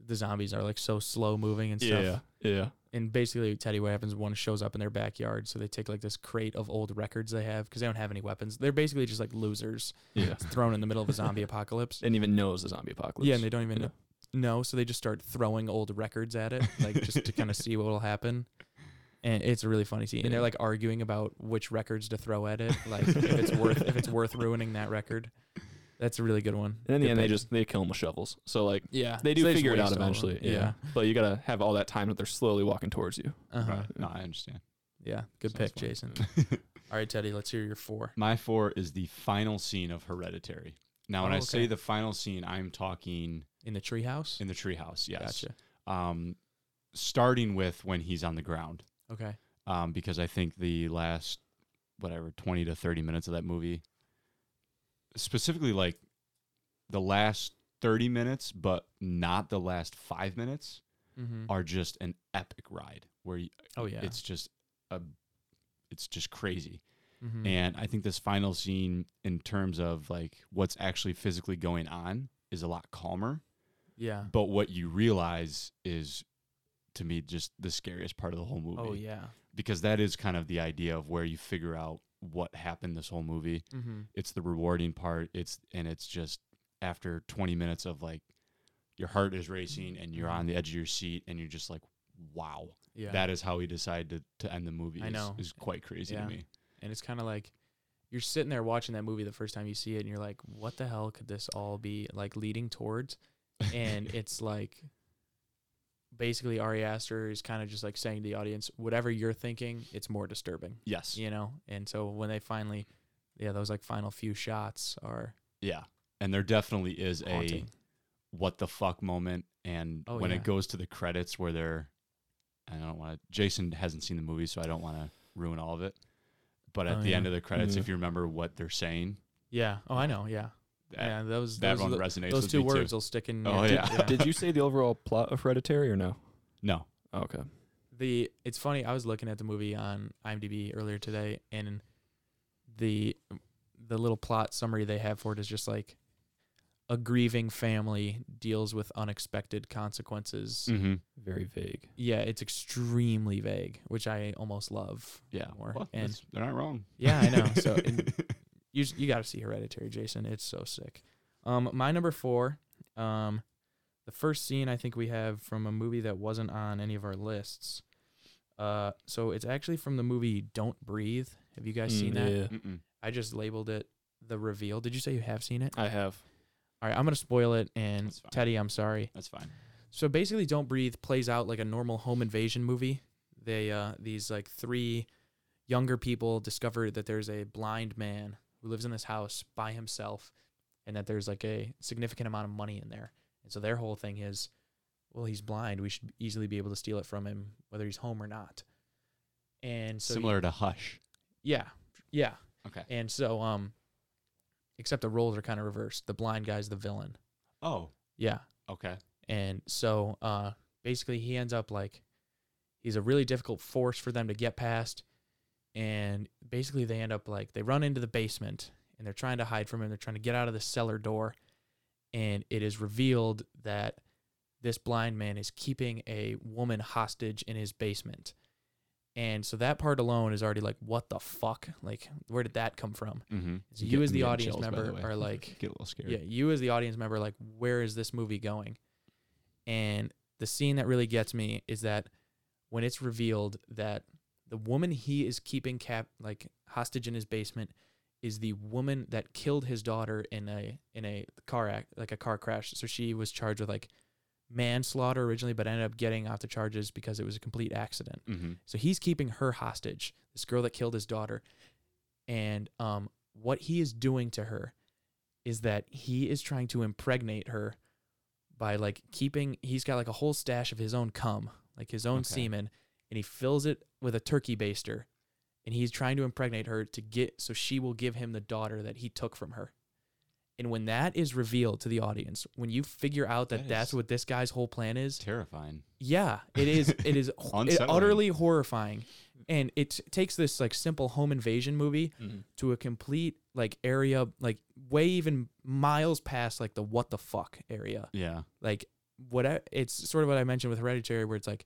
the zombies are like so slow moving and stuff.
yeah, yeah.
And basically, Teddy, what happens? One shows up in their backyard, so they take like this crate of old records they have because they don't have any weapons. They're basically just like losers
Yeah.
thrown in the middle of a zombie apocalypse.
Didn't even know it was a zombie apocalypse.
Yeah, and they don't even
Yeah.
know, so they just start throwing old records at it, like just to kind of see what will happen. And it's a really funny scene. And they're like arguing about which records to throw at it, like if it's worth if it's worth ruining that record. That's a really good one.
And in the
Good
end, they just they kill them with shovels. So like
yeah
they do
So just
figure it out
waste all of them.
eventually. Yeah. But you gotta have all that time that they're slowly walking towards you.
Uh-huh.
Right. No, I understand.
Yeah. Good
Sounds
pick,
fun.
Jason. All right, Teddy. Let's hear your four.
My four is the final scene of Hereditary. Now, when
Oh,
I say the final scene, I'm talking
In the treehouse.
in the treehouse. Yes.
Gotcha.
Um, starting with when he's on the ground,
Okay.
um, because I think the last whatever 20 to 30 minutes of that movie specifically like the last 30 minutes, but not the last five minutes,
Mm-hmm.
are just an epic ride where you,
Oh yeah.
it's just a, it's just crazy.
Mhm.
And I think this final scene, in terms of like what's actually physically going on, is a lot calmer.
yeah.
But what you realize is, to me, just the scariest part of the whole movie.
Oh yeah.
Because that is kind of the idea of where you figure out what happened this whole movie.
Mm-hmm.
It's the rewarding part. It's and it's just after 20 minutes of like your heart is racing and you're on the edge of your seat and you're just like, wow,
Yeah.
that is how he decided to, to end the movie.
I
is-
know.
is quite crazy
Yeah.
to me.
and it's kind of like you're sitting there watching that movie the first time you see it, and you're like, "What the hell could this all be like leading towards?" And it's like basically Ari Aster is kind of just like saying to the audience, "Whatever you're thinking, it's more disturbing,"
Yes.
you know. And so when they finally, yeah, those like final few shots are
Yeah. And there definitely is
haunting.
a what the fuck moment. And
Oh,
when
yeah.
it goes to the credits where they're, I don't want to, Jason hasn't seen the movie, so I don't want to ruin all of it. But at
Oh,
the end of the credits,
Yeah.
if mm-hmm. you remember what they're saying,
Yeah. Oh, I know. Yeah.
That,
yeah. Those
that
those,
one resonates
those
with
two
me
words
too.
will stick in.
Oh,
your-
yeah.
Did you say the overall plot of Hereditary or no?
No.
Oh, okay.
the it's funny i was looking at the movie on imdb earlier today and the the little plot summary they have for it is just like a grieving family deals with unexpected consequences
Mm-hmm.
Very vague.
yeah it's extremely vague which i almost love
Yeah.
more
Well,
and
they're not wrong.
yeah i know so and you you got to see hereditary jason it's so sick um my number four um the first scene i think we have from a movie that wasn't on any of our lists uh so it's actually from the movie don't breathe have you guys seen
Mm,
that
Yeah.
Mm-mm.
i just labeled it the reveal did you say you have seen it
I have.
all right i'm gonna spoil it and teddy i'm sorry
That's fine.
so basically, Don't Breathe plays out like a normal home invasion movie. They uh these like three younger people discover that there's a blind man who lives in this house by himself and that there's like a significant amount of money in there. And so their whole thing is, well, he's blind. We should easily be able to steal it from him whether he's home or not. And so
Similar to Hush.
yeah. Yeah.
Okay.
And so um except the roles are kind of reversed. The blind guy's the villain.
Oh.
Yeah.
Okay.
And so uh basically he ends up like he's a really difficult force for them to get past and basically they end up like they run into the basement and they're trying to hide from him they're trying to get out of the cellar door and it is revealed that this blind man is keeping a woman hostage in his basement and so that part alone is already like what the fuck like where did that come from
Mm-hmm.
so you as the audience member are like
get a little scared.
yeah, you as the audience member, like, where is this movie going? And the scene that really gets me is that when it's revealed that the woman he is keeping cap like hostage in his basement is the woman that killed his daughter in a in a car act like a car crash. So she was charged with like manslaughter originally, but ended up getting off the charges because it was a complete accident.
Mm-hmm.
So he's keeping her hostage, this girl that killed his daughter. And um, what he is doing to her is that he is trying to impregnate her by like keeping, he's got like a whole stash of his own cum, like his own
Okay.
semen, and he fills it with a turkey baster. And he's trying to impregnate her to get, so she will give him the daughter that he took from her. And when that is revealed to the audience, when you figure out that,
That
that's what this guy's whole plan is,
Terrifying.
yeah, it is. It is it utterly horrifying, and it takes this like simple home invasion movie
Mm-hmm.
to a complete like area, like way even miles past like the what the fuck area.
Yeah.
Like what it's sort of what I mentioned with Hereditary, where it's like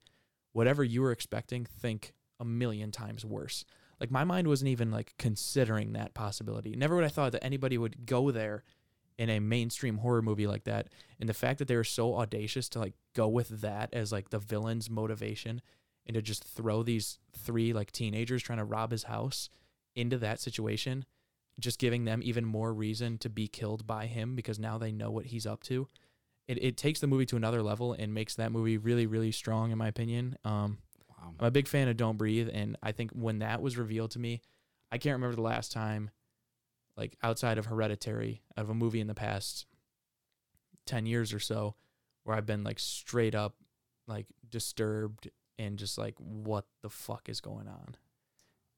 whatever you were expecting, think a million times worse. Like my mind wasn't even like considering that possibility. Never would I thought that anybody would go there in a mainstream horror movie like that. And the fact that they were so audacious to like go with that as like the villain's motivation and to just throw these three like teenagers trying to rob his house into that situation, just giving them even more reason to be killed by him because now they know what he's up to. It, it takes the movie to another level and makes that movie really, really strong in my opinion. Um. I'm a big fan of Don't Breathe, and I think when that was revealed to me, I can't remember the last time, like outside of Hereditary, out of a movie in the past ten years or so, where I've been like straight up, like disturbed and just like, what the fuck is going on?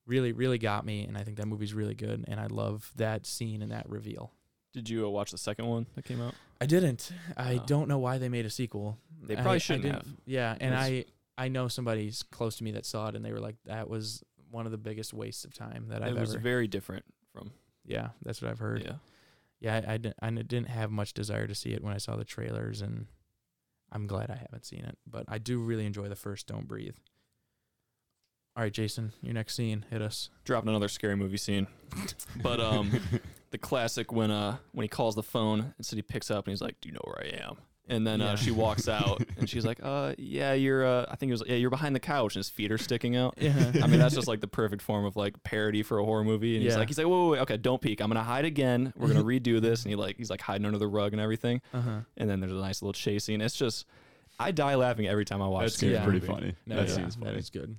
Really, really got me, and I think that movie's really good, and I love that scene and that reveal.
Did you uh, watch the second one that came out?
I didn't. I
Oh.
don't know why they made a sequel.
They probably
I
shouldn't
didn't-
have.
Yeah, and
It's-
I I know somebody's close to me that saw it, and they were like, "That was one of the biggest wastes of time that I've ever.
It was very different from.
yeah, that's what I've heard.
Yeah.
Yeah, I, I, didn't, I didn't have much desire to see it when I saw the trailers, and I'm glad I haven't seen it. But I do really enjoy the first Don't Breathe. All right, Jason, your next scene, hit us.
Dropping another scary movie scene, but um, the classic when uh when he calls the phone and said he picks up and he's like, "Do you know where I am?" And then
Yeah.
uh, she walks out and she's like, "Uh, yeah, you're uh, I think it was yeah, you're behind the couch and his feet are sticking out."
Yeah,
I mean, that's just like the perfect form of like parody for a horror movie. And he's
Yeah.
like, he's like, whoa, wait, wait, okay, don't peek. I'm gonna hide again. We're gonna redo this. And he like, he's like hiding under the rug and everything.
uh huh.
And then there's a nice little chase scene. It's just, I die laughing every time I watch.
That's
a scary
Yeah.
pretty funny.
No,
that
yeah,
scene's
that
funny.
is good.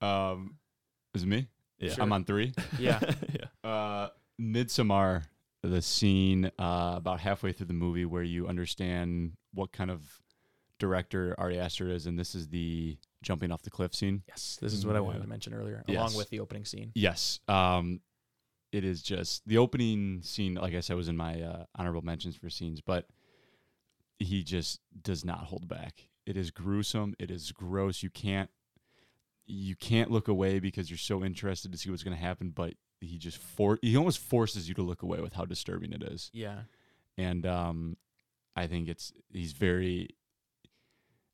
Um, is it me?
Yeah.
Sure.
I'm on three.
Yeah,
yeah.
Uh, Midsommar, the scene uh, about halfway through the movie where you understand what kind of director Ari Aster is, and this is the jumping off the cliff scene.
yes, this is what I wanted to mention earlier,
Yes.
along with the opening scene.
Yes. Um, it is just the opening scene. Like I said, was in my uh, honorable mentions for scenes, but he just does not hold back. It is gruesome. It is gross. You can't you can't look away because you're so interested to see what's going to happen. But he just for he almost forces you to look away with how disturbing it is.
Yeah,
And um, I think it's he's very.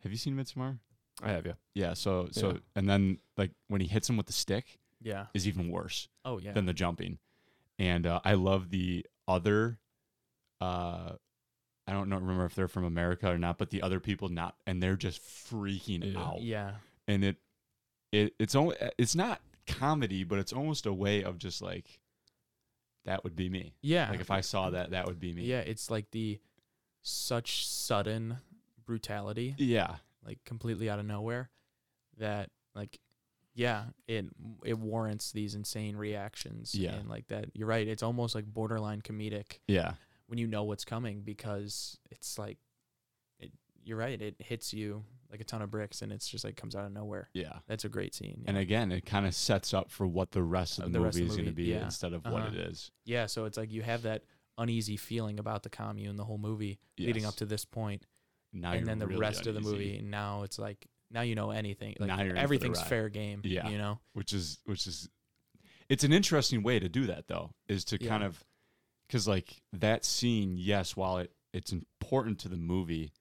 Have you seen Midsommar?
I have you.
Yeah. So so
Yeah.
and then like when he hits him with the stick
yeah.
is even worse
Oh yeah.
than the jumping. And uh, I love the other. Uh, I don't know, remember if they're from America or not, but the other people not, and they're just freaking
Yeah.
out.
yeah.
And it, it, it's only, it's not comedy, but it's almost a way of just like, that would be me.
Yeah.
Like if I saw that, that would be me.
Yeah, it's like the such sudden brutality,
Yeah.
like completely out of nowhere, that like, yeah, it it warrants these insane reactions.
Yeah.
and like that. You're right. It's almost like borderline comedic
Yeah.
when you know what's coming because it's like, it, you're right. It hits you like a ton of bricks, and it's just like comes out of nowhere.
Yeah.
That's a great scene.
And again, it kind of sets up for what the rest of
Uh,
the,
the
movie
of the
is going to be
yeah.
instead of what
Uh-huh.
it is.
yeah, so it's like you have that uneasy feeling about the commune the whole movie leading up to this point.
Now
and then the
really
rest of the
uneasy.
movie now it's like now you know anything like
Now you're in for the
everything's fair game
Yeah.
you know
which is which is it's an interesting way to do that though is to
Yeah.
kind of because like that scene yes while it it's important to the movie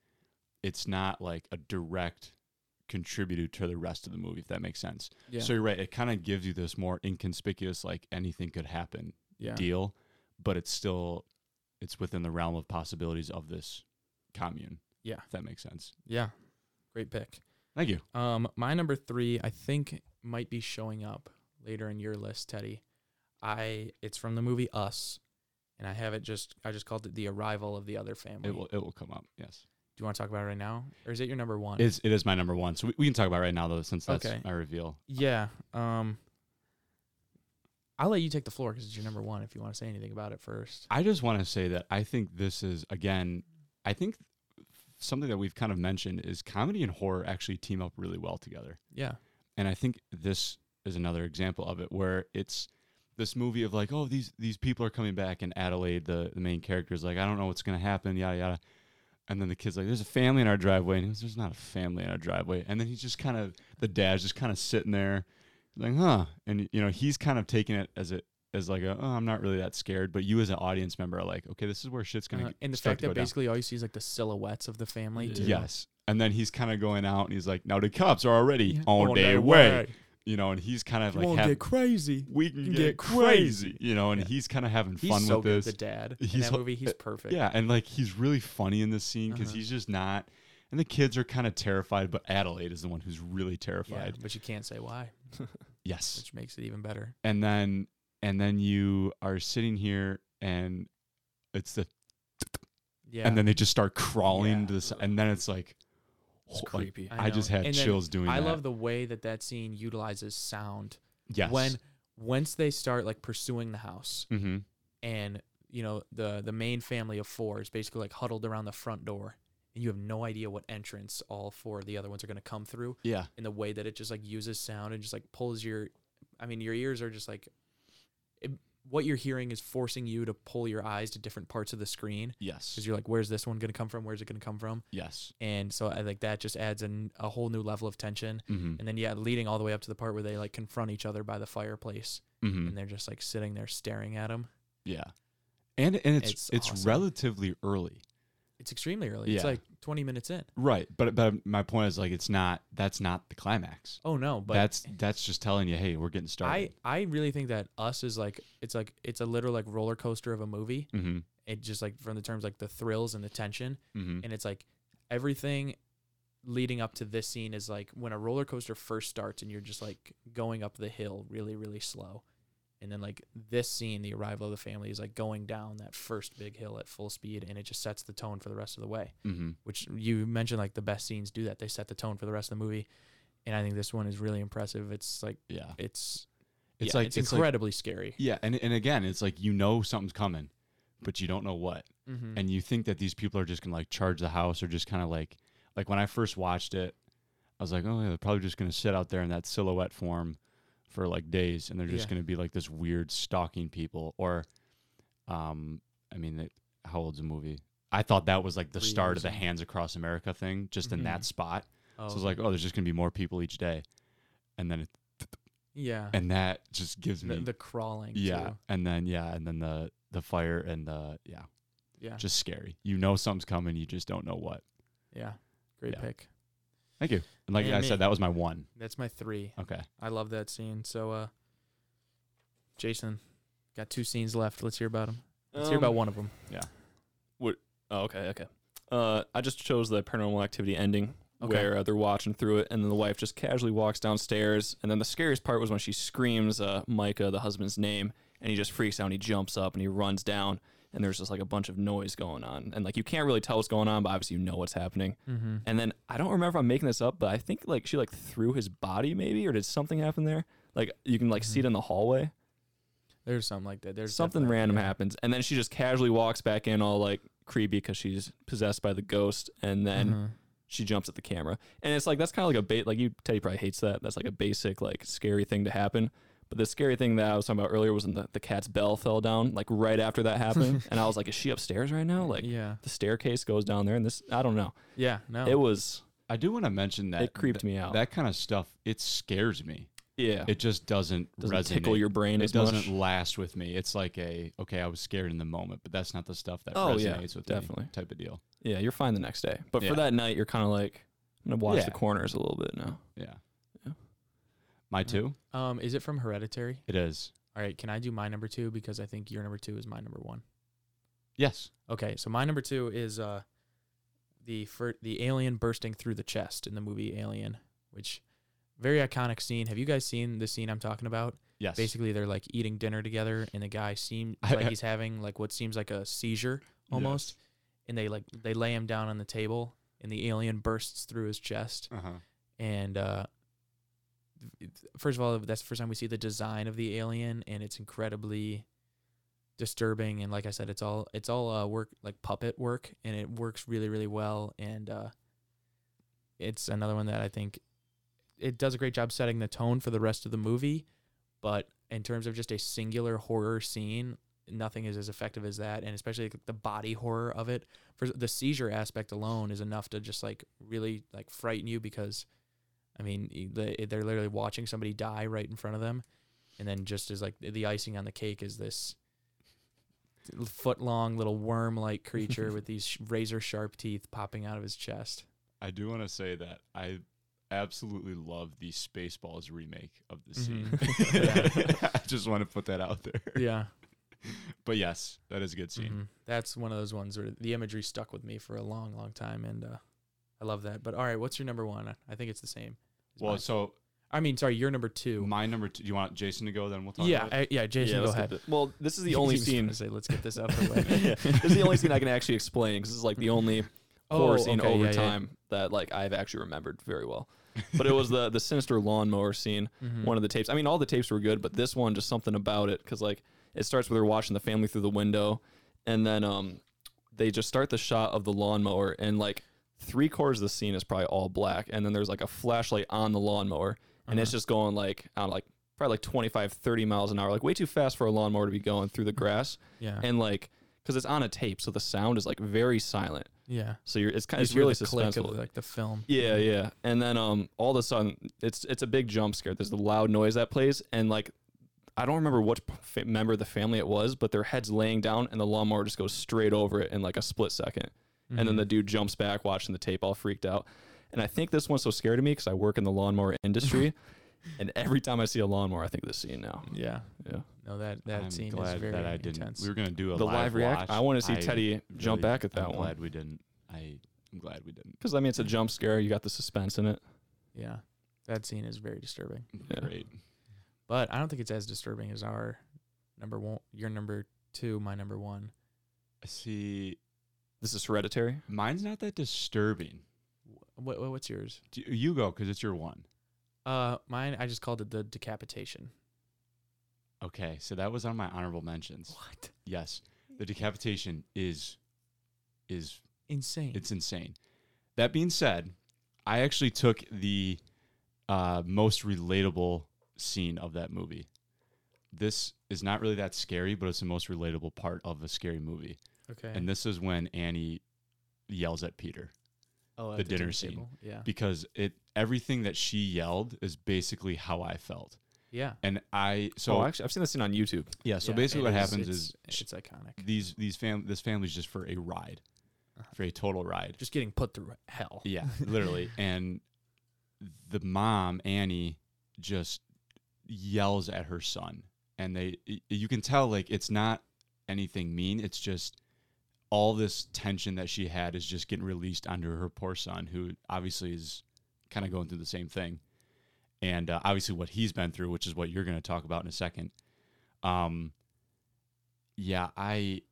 it's not like a direct contributor to the rest of the movie if that makes sense.
Yeah.
So you're right it kind of gives you this more inconspicuous like anything could happen
yeah.
deal but it's still it's within the realm of possibilities of this commune
Yeah.
if that makes sense.
Yeah. Great pick.
Thank you.
Um my number three i think might be showing up later in your list teddy. I it's from the movie us and i have it just i just called it the arrival of the other family.
it will it will come up yes
do you want to talk about it right now or is it your number one
it's, it is my number one so we, we can talk about it right now though since that's
Okay.
my reveal
yeah um i'll let you take the floor because it's your number one if you want to say anything about it first
I just want to say that I think this is again, I think something that we've kind of mentioned is comedy and horror actually team up really well together.
yeah
And I think this is another example of it where it's this movie of like, oh, these these people are coming back and Adelaide, the, the main character, is like, I don't know what's gonna happen, yada yada. And then the kid's like, There's a family in our driveway. And he goes, There's not a family in our driveway. And then he's just kind of the dad's just kind of sitting there, like, huh. And you know, he's kind of taking it as a as like a, oh, I'm not really that scared. But you as an audience member are like, okay, this is where shit's gonna
Uh,
get
and the
start
fact
to go
that
down.
basically all you see is like the silhouettes of the family too.
Yes. And then he's kind of going out and he's like, now the cops are already
Yeah.
on,
On
their
their
way.
way.
You know, and he's kind of
You
like,
won't
have-
get crazy.
we can
can
get,
get
crazy.
crazy.
You know, and
Yeah.
he's kind of having
He's
fun
so
with
good,
this.
the dad. in
He's
that
ho-
movie, he's
uh,
perfect.
Yeah, and like he's really funny in this scene because
Uh-huh.
he's just not. And the kids are kind of terrified, but Adelaide is the one who's really
Yeah,
terrified.
but you can't say why,
Yes.
which makes it even better.
And then and then you are sitting here and it's the
Yeah,
and then they just start crawling
Yeah.
to this and then it's like
It's
like,
creepy.
I
I, just
know.
had
And then
chills doing that.
I
that.
love the way that that scene utilizes sound.
yes.
When once they start like pursuing the house,
mm-hmm.
and you know the the main family of four is basically like huddled around the front door, and you have no idea what entrance all four of the other ones are going to come through.
Yeah.
in the way that it just like uses sound and just like pulls your I mean your ears are just like it, what you're hearing is forcing you to pull your eyes to different parts of the screen
Yes.
because you're like, where's this one going to come from? Where's it going to come from?
Yes.
And so I think that just adds an, a whole new level of tension.
Mm-hmm.
And then yeah, leading all the way up to the part where they like confront each other by the fireplace,
Mm-hmm.
and they're just like sitting there staring at him.
Yeah. And and it's
It's
it's,
awesome.
relatively early.
It's extremely early. It's
Yeah.
like 20 minutes in.
Right. But but my point is like it's not that's not the climax.
Oh no, but
that's that's just telling you, hey, we're getting
I
started.
I really think that Us is like it's like it's a literal like roller coaster of a movie.
mm-hmm.
It just like from the terms like the thrills and the tension,
Mm-hmm.
and it's like everything leading up to this scene is like when a roller coaster first starts and you're just like going up the hill really really slow. And then like this scene, the arrival of the family is like going down that first big hill at full speed and it just sets the tone for the rest of the way.
Mm-hmm.
Which you mentioned like the best scenes do that. They set the tone for the rest of the movie. And I think this one is really impressive. It's like
Yeah.
it's
It's
yeah,
like
it's,
it's like
incredibly scary.
yeah, and and again, it's like you know something's coming, but you don't know what.
Mm-hmm.
and you think that these people are just gonna like charge the house or just kind of like like when I first watched it, I was like, oh yeah, they're probably just gonna sit out there in that silhouette form for like days, and they're just
Yeah.
gonna be like this weird stalking people. Or, um, I mean, it, how old's the movie? I thought that was like the start of the. Hands Across America thing, just in that
Mhm.
spot.
oh,
So it's like, oh, there's just gonna be more people each day, and then it,
yeah,
and that just gives
the,
me
the crawling.
yeah,
too.
and then yeah, and then the the fire and the yeah,
yeah,
just scary. You know something's coming, you just don't know what.
yeah. Great
Yeah.
pick.
Thank you. And like
And
I
me.
said, that was my one.
That's my three.
Okay.
I love that scene. So, uh, Jason, got two scenes left. Let's hear about them. Let's hear about
Um,
one of them. Yeah. What?
Oh, okay, okay. Uh, I just chose the Paranormal Activity ending
Okay.
where uh, they're watching through it, and then the wife just casually walks downstairs, and then the scariest part was when she screams uh, Micah, the husband's name, and he just freaks out and he jumps up and he runs down, and there's just like a bunch of noise going on, and like you can't really tell what's going on, but obviously you know what's happening.
Mm-hmm.
And then I don't remember if I'm making this up, but I think like she like threw his body maybe, or did something happen there? Like you can like see it
Mhm.
in the hallway.
There's something like that. There's
something random
yeah.
happens, and then she just casually walks back in, all like creepy because she's possessed by the ghost, and then
Mhm.
she jumps at the camera, and it's like that's kind of like a bait. Like you, Teddy probably hates that. That's like a basic like scary thing to happen. But the scary thing that I was talking about earlier was when the, the cat's bell fell down, like right after that happened, and I was like, is she upstairs right now? Like
yeah,
the staircase goes down there, and this I don't know.
yeah. No,
It was
I do want to mention that
it creeped me out.
that kind of stuff it scares me.
yeah,
It just doesn't,
doesn't
resonate.
tickle your brain
it
as
doesn't
much.
last with me. It's like a okay, I was scared in the moment, but that's not the stuff that
Oh,
resonates
yeah,
with
definitely.
me. Type of deal.
Yeah, you're fine the next day, but
Yeah.
for that night, you're kind of like, I'm gonna watch
Yeah.
the corners a little bit now.
Yeah. My two.
um, is it from Hereditary?
It is.
All right, can I do my number two because I think your number two is my number one.
Yes.
Okay, so my number two is uh, the fir- the alien bursting through the chest in the movie Alien, which very iconic scene. Have you guys seen the scene I'm talking about?
Yes.
Basically, they're like eating dinner together, and the guy seems like he's having like what seems like a seizure almost, and they like they lay him down on the table, and the alien bursts through his chest,
Uh huh.
and uh, first of all, that's the first time we see the design of the alien, and it's incredibly disturbing. And like I said, it's all it's all uh, work like puppet work, and it works really really well. And uh, it's another one that I think it does a great job setting the tone for the rest of the movie. But in terms of just a singular horror scene, nothing is as effective as that, and especially the body horror of it. For the seizure aspect alone is enough to just like really like frighten you because, I mean, they they're literally watching somebody die right in front of them, and then just as like the icing on the cake is this foot long little worm like creature with these razor sharp teeth popping out of his chest.
I do want to say that I absolutely love the Spaceballs remake of the
Mhm.
scene. I just want to put that out there.
Yeah.
But yes, that is a good scene.
Mhm. That's one of those ones where the imagery stuck with me for a long, long time, and uh, I love that. But all right, what's your number one? I think it's the same. as
Well,
mine.
so
I mean, sorry, your number two.
my number two. Do you want Jason to go? Then we'll talk.
yeah,
about it?
I, yeah, Jason,
Yeah,
go ahead.
the- well, this is the only scene.
gonna Say, let's get this out of the way.
yeah, this is the only scene I can actually explain because this is like the only horror
Oh,
scene
okay,
over
yeah, yeah.
time that like I've actually remembered very well. But it was the the sinister lawnmower scene.
Mhm.
One of the tapes. I mean, all the tapes were good, but this one just something about it because like it starts with her watching the family through the window, and then um they just start the shot of the lawnmower and like three quarters of the scene is probably all black, and then there's like a flashlight on the lawnmower, and it's
Uh-huh.
just going like I don't know, like probably like 25, 30 miles an hour, like way too fast for a lawnmower to be going through the grass.
Yeah.
and like, because it's on a tape, so the sound is like very silent.
yeah.
So you're it's kind
You
it's really
the of,
suspenseful.
like the film.
Yeah, yeah. And then um all of a sudden it's it's a big jump scare. There's a loud noise that plays and like I don't remember which member of the family it was, but their head's laying down and the lawnmower just goes straight over it in like a split 2nd And then the mm-hmm. dude jumps back watching the tape all freaked out. And I think this one's so scary to me because I work in the lawnmower industry. and every time I see a lawnmower, I think of this scene now.
Yeah.
Yeah.
No, that that
I'm
scene is very
that I didn't.
intense.
We were gonna do a
The
live,
live react.
watch.
I want to see
I
Teddy jump back at that
I'm
one.
glad we didn't. I I'm glad we didn't.
Because I mean, it's a jump scare. You got the suspense in it.
yeah. That scene is very disturbing.
Yeah.
Great.
But I don't think it's as disturbing as our number one. Your number two, my number one.
I see,
This is hereditary.
mine's not that disturbing.
What, what's yours?
Do- You go because it's your one.
Uh, mine. I just called it the decapitation.
Okay, so that was on my honorable mentions.
What?
Yes, the decapitation is is
Insane.
it's insane. That being said, I actually took the uh, most relatable scene of that movie. This is not really that scary, but it's the most relatable part of a scary movie.
Okay.
And this is when Annie yells at Peter
oh, at
the dinner scene.
table. Yeah.
because it everything that she yelled is basically how I felt.
Yeah.
And I so
oh, actually, I've seen this scene on YouTube.
yeah, so
Yeah,
basically
it
what
is-
happens
it's,
is sh-
it's iconic.
these these fam this family's just for a ride.
Uh-huh.
For a total ride.
Just getting put through hell.
Yeah, literally. And the mom, Annie, just yells at her son. And they you can tell like it's not anything mean. It's just all this tension that she had is just getting released onto her poor son, who obviously is kind of going through the same thing. And uh, obviously what he's been through, which is what you're going to talk about in a second. Um yeah, I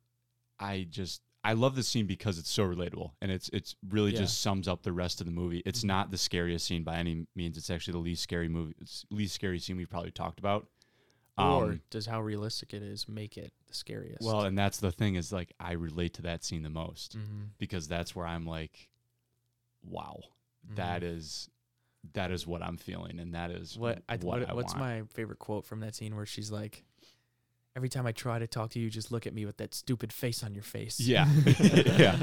I just I love this scene because it's so relatable and it's it's really
Yeah.
just sums up the rest of the movie. It's
Mhm.
not the scariest scene by any means. It's actually the least scary movie, it's least scary scene we've probably talked about.
Or
Um,
does how realistic it is make it the scariest?
well, and that's the thing is like I relate to that scene the most
mm-hmm.
because that's where I'm like, wow, that is that is what I'm feeling, and that is
what I
what
what,
I
what's
want.
my favorite quote from that scene where she's like, "Every time I try to talk to you, just look at me with that stupid face on your face."
yeah, yeah,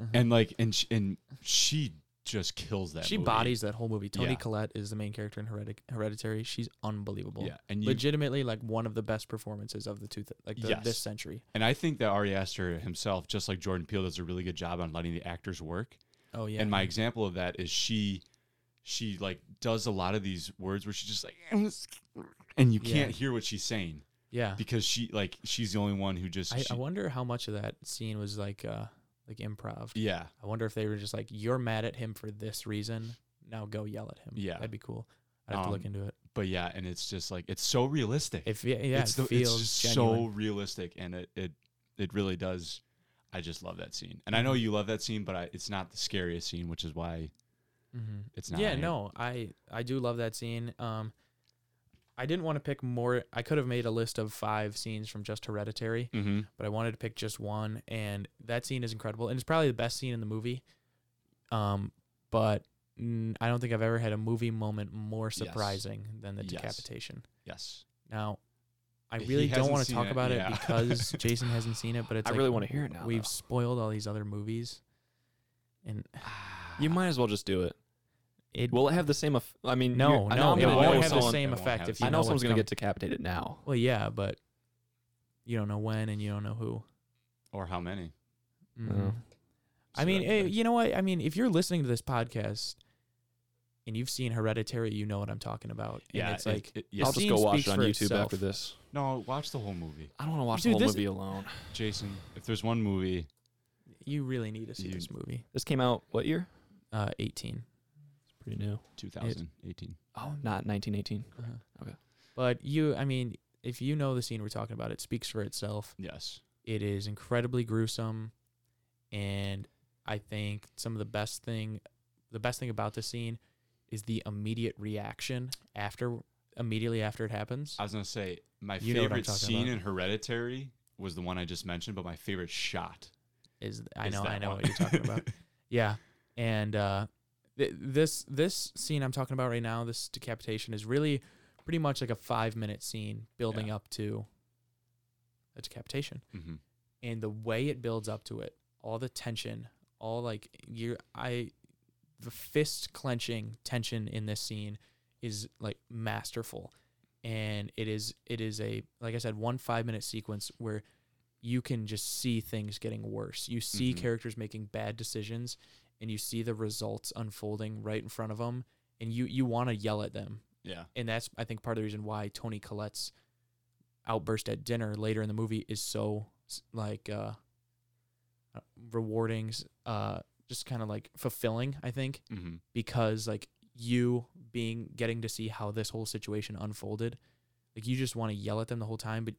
Mhm.
and like and sh- and she just kills that.
she
movie.
bodies that whole movie. Toni
Yeah.
Collette is the main character in Heredi- Hereditary. She's unbelievable.
Yeah, and you
Legitimately, like one of the best performances of the two, th- like the,
Yes.
this century.
And I think that Ari Aster himself, just like Jordan Peele, does a really good job on letting the actors work.
Oh yeah.
And my example of that is she, she like does a lot of these words where she's just like, and you
Yeah.
can't hear what she's saying
yeah.
because she like she's the only one who just
I,
she-
I wonder how much of that scene was like uh like improv.
yeah
I wonder if they were just like, "You're mad at him for this reason. Now go yell at him."
Yeah.
that'd be cool. I'd have to look
Um,
into it.
but yeah and it's just like it's so realistic
If yeah, yeah
it's,
it
the-
feels
it's just so realistic and it, it it really does I just love that scene and I know
Mhm.
you love that scene but I, it's not the scariest scene which is why
Mm-hmm.
it's not
Yeah, no, I I do love that scene. Um, I didn't want to pick more. I could have made a list of five scenes from just Hereditary,
mm-hmm.
but I wanted to pick just one, and that scene is incredible, and it's probably the best scene in the movie. Um, but mm, I don't think I've ever had a movie moment more
Yes.
surprising than the decapitation.
yes
Now, I really don't want to talk
it,
about
yeah.
it because Jason hasn't seen it, but it's
I
like
really wanna hear it now,
We've
though.
spoiled all these other movies, and
You might as well just do it.
It
Will it have the same? Eff- I mean,
no,
you're- I know
no,
I'm
it
gonna
won't
know
have the
someone-
same
it won't
effect
have
if
the
you
I know
what's
someone's gonna get decapitated now.
Well, yeah, but you don't know when and you don't know who.
or how many
Mhm. I
So
mean,
that-
eh, you know what? I mean, if you're listening to this podcast and you've seen Hereditary, you know what I'm talking about. And
yeah
it's
it-
like
it- yes.
I'll just
scene
go watch
speaks
it on
for
YouTube
itself.
after this.
no watch the whole movie
I don't want to watch
Dude,
the whole
this-
movie alone.
Jason, if there's one movie,
you really need to see
You-
this movie.
This came out what year?
Uh, 18.
It's pretty new.
2018.
Oh, not 1918. Okay.
But you, I mean, if you know the scene we're talking about, it speaks for itself.
Yes.
It is incredibly gruesome, and I think some of the best thing, the best thing about the scene, is the immediate reaction after, immediately after it happens.
I was gonna say my
You know what I'm
favorite scene
about.
in Hereditary was the one I just mentioned, but my favorite shot.
is I
is
know I know
one.
what you're talking about. yeah, and uh, th- this this scene I'm talking about right now, this decapitation is really pretty much like a five minute scene building
Yeah.
up to a decapitation.
Mm-hmm.
and the way it builds up to it, all the tension, all like you I the fist clenching tension in this scene is like masterful. And it is it is a like I said one 5 minute sequence where you can just see things getting worse. You see
Mhm.
characters making bad decisions and you see the results unfolding right in front of them and you you want to yell at them
Yeah.
and that's I think part of the reason why Toni Collette's outburst at dinner later in the movie is so like uh, uh, rewarding, uh, just kind of like fulfilling. I think
Mm-hmm.
because like you being getting to see how this whole situation unfolded, like you just want to yell at them the whole time, but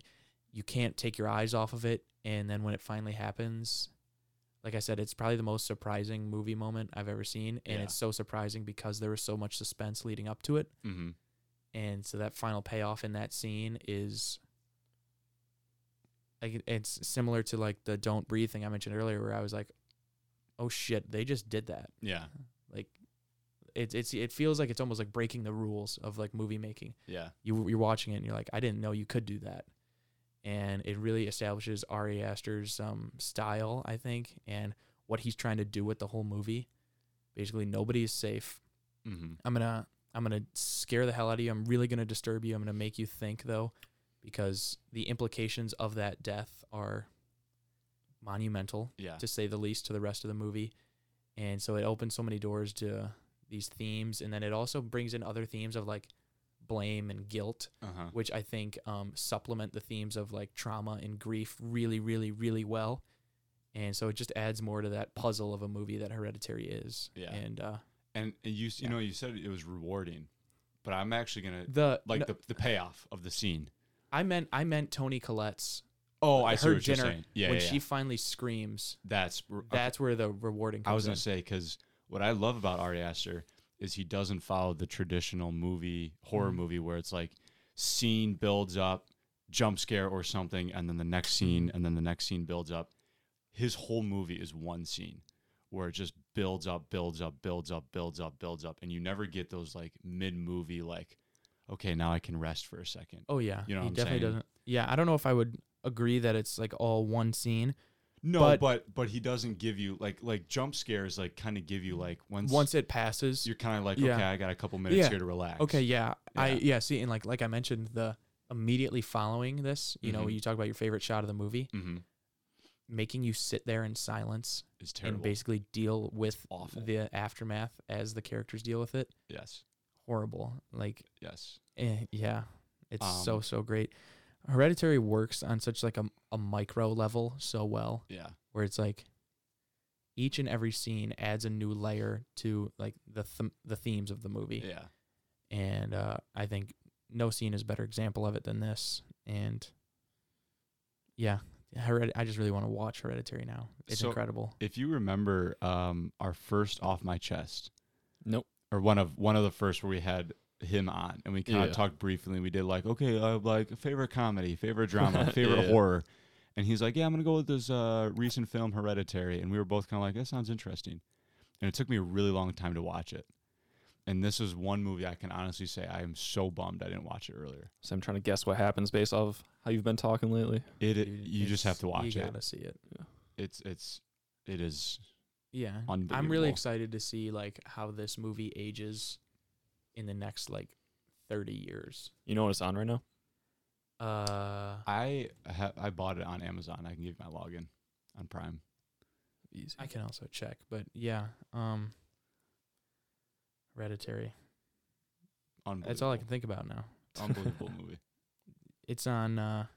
you can't take your eyes off of it. And then when it finally happens, like I said, it's probably the most surprising movie moment I've ever seen, and
Yeah.
it's so surprising because there was so much suspense leading up to it
Mm-hmm.
and so that final payoff in that scene is like it's similar to like the don't breathe thing I mentioned earlier where I was like oh shit they just did that
Yeah.
like it's it's it feels like it's almost like breaking the rules of like movie making
Yeah.
you you're watching it and you're like I didn't know you could do that and it really establishes Ari Aster's um style I think and what he's trying to do with the whole movie basically nobody is safe
Mm-hmm.
I'm gonna I'm gonna scare the hell out of you. I'm really gonna disturb you. I'm gonna make you think though, because the implications of that death are monumental
Yeah.
to say the least to the rest of the movie. And so it opens so many doors to these themes and then it also brings in other themes of like blame and guilt,
Uh-huh.
which I think um, supplement the themes of like trauma and grief really, really, really well. And so it just adds more to that puzzle of a movie that Hereditary is.
Yeah.
And uh,
And, you you
Yeah.
know you said it was rewarding, but I'm actually gonna
the
like
no,
the the payoff of the scene.
I meant I meant Toni Collette's
Oh, I see
her
what you're
dinner
saying. Yeah,
when
yeah,
she
yeah.
finally screams.
that's r-
That's where the rewarding comes
I was gonna say because what I love about Ari Aster is he doesn't follow the traditional movie horror
Mhm.
movie where it's like scene builds up, jump scare or something, and then the next scene,
Mm-hmm.
and then the next scene builds up. His whole movie is one scene where it just builds up, builds up, builds up, builds up, builds up, and you never get those like mid movie like, okay, now I can rest for a second.
oh yeah,
You know
he definitely
saying?
doesn't. Yeah, I don't know if I would agree that it's like all one scene.
No,
But-
but but, he doesn't give you like like jump scares like kind of give you like once
Once it passes,
you're kind of like
Yeah.
okay, I got a couple minutes
Yeah.
here to relax.
okay, yeah, I
Yeah.
yeah. See, and like like I mentioned, the immediately following this, you know,
Mhm.
you talk about your favorite shot of the movie,
Mm-hmm.
making you sit there in silence
It's terrible.
and basically deal with the aftermath as the characters deal with it.
yes,
Horrible. Like
yes.
Eh, yeah, it's so
Um,
so great. Hereditary works on such like a a micro level so well,
Yeah.
where it's like each and every scene adds a new layer to like the th- the themes of the movie,
Yeah.
and uh, I think no scene is a better example of it than this. And yeah, Hered- I just really want to watch Hereditary now. It's
So-
incredible.
If you remember um, our first off my chest,
Nope.
or one of one of the first where we had him on and we kind of
Yeah.
talked briefly. We did like okay, uh, like favorite comedy, favorite drama, favorite
Yeah.
horror, and he's like, yeah, I'm gonna go with this uh, recent film Hereditary, and we were both kind of like, that sounds interesting, and it took me a really long time to watch it. And this is one movie I can honestly say I am so bummed I didn't watch it earlier.
So I'm trying to guess what happens based off how you've been talking lately.
It,
Dude,
you just have to watch
You
it.
gotta see it.
It's it's it is
Yeah, I'm really excited to see like how this movie ages in the next like 30 years.
You know what it's on right now?
Uh,
I ha- I bought it on Amazon. I can give you my login on Prime.
Easy.
I can also check, but yeah, um, Hereditary.
Unbelievable.
That's all I can think about now.
Unbelievable movie.
It's on uh,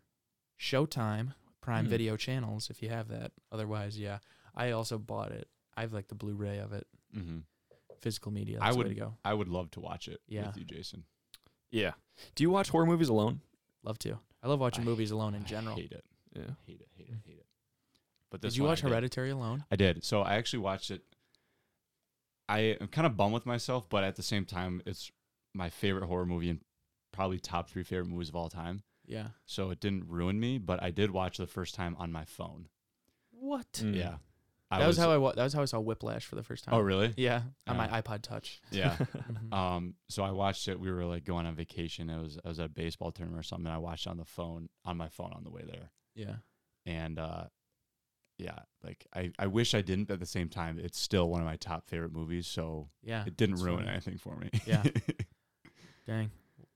Showtime, Prime
Hmm.
Video channels if you have that. Otherwise, yeah, I also bought it. I have like the Blu-ray of it,
hmm
physical media.
I
That's the
would-
way to go.
I would love to watch it
Yeah.
with you, Jason.
Yeah. Do you watch horror movies alone?
Love to. I love watching
I-
movies alone in
I
general.
hate it.
Yeah.
Hate it. Hate it. Hate it. But this
Did you
one I
watch Hereditary alone?
I did. So I actually watched it. I am kind of bummed with myself, but at the same time, it's my favorite horror movie and probably top three favorite movies of all time.
Yeah.
So it didn't ruin me, but I did watch the first time on my phone.
What?
Mm.
Yeah. I
that was, how I wa- that was how I saw Whiplash for the first time.
Oh, really?
Yeah, on my iPod Touch.
Yeah.
Mhm.
Um, so I watched it. We were like going on vacation. It was I was at a baseball tournament or something. I watched it on the phone on my phone on the way there,
yeah.
and uh, yeah, like I I wish I didn't. But at the same time, it's still one of my top favorite movies. So
Yeah.
it didn't
it's
ruin
funny.
anything for me.
Yeah. Dang.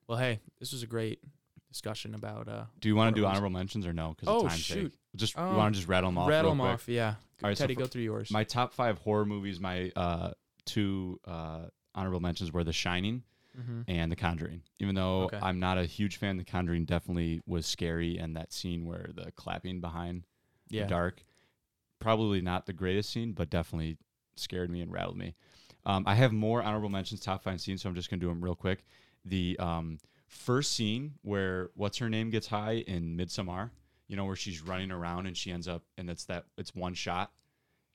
Well, hey, this was a great discussion about uh
do you want to do
Honorable
honorable mentions or no? Because
Oh,
of time's
shoot.
Just
Um,
want to just rattle them off.
rattle them
quick?
off. Yeah.
All right, so
Teddy,
for-
go through yours.
My top five horror movies. My uh two uh honorable mentions were The Shining
mm-hmm.
and The Conjuring. Even though
Okay.
I'm not a huge fan, The Conjuring definitely was scary, and that scene where the clapping behind
Yeah.
the dark, probably not the greatest scene, but definitely scared me and rattled me. Um, I have more honorable mentions, top five scenes, so I'm just gonna do them real quick. The um, first scene where what's her name gets high in Midsommar, you know, where she's running around and she ends up, and it's that it's one shot,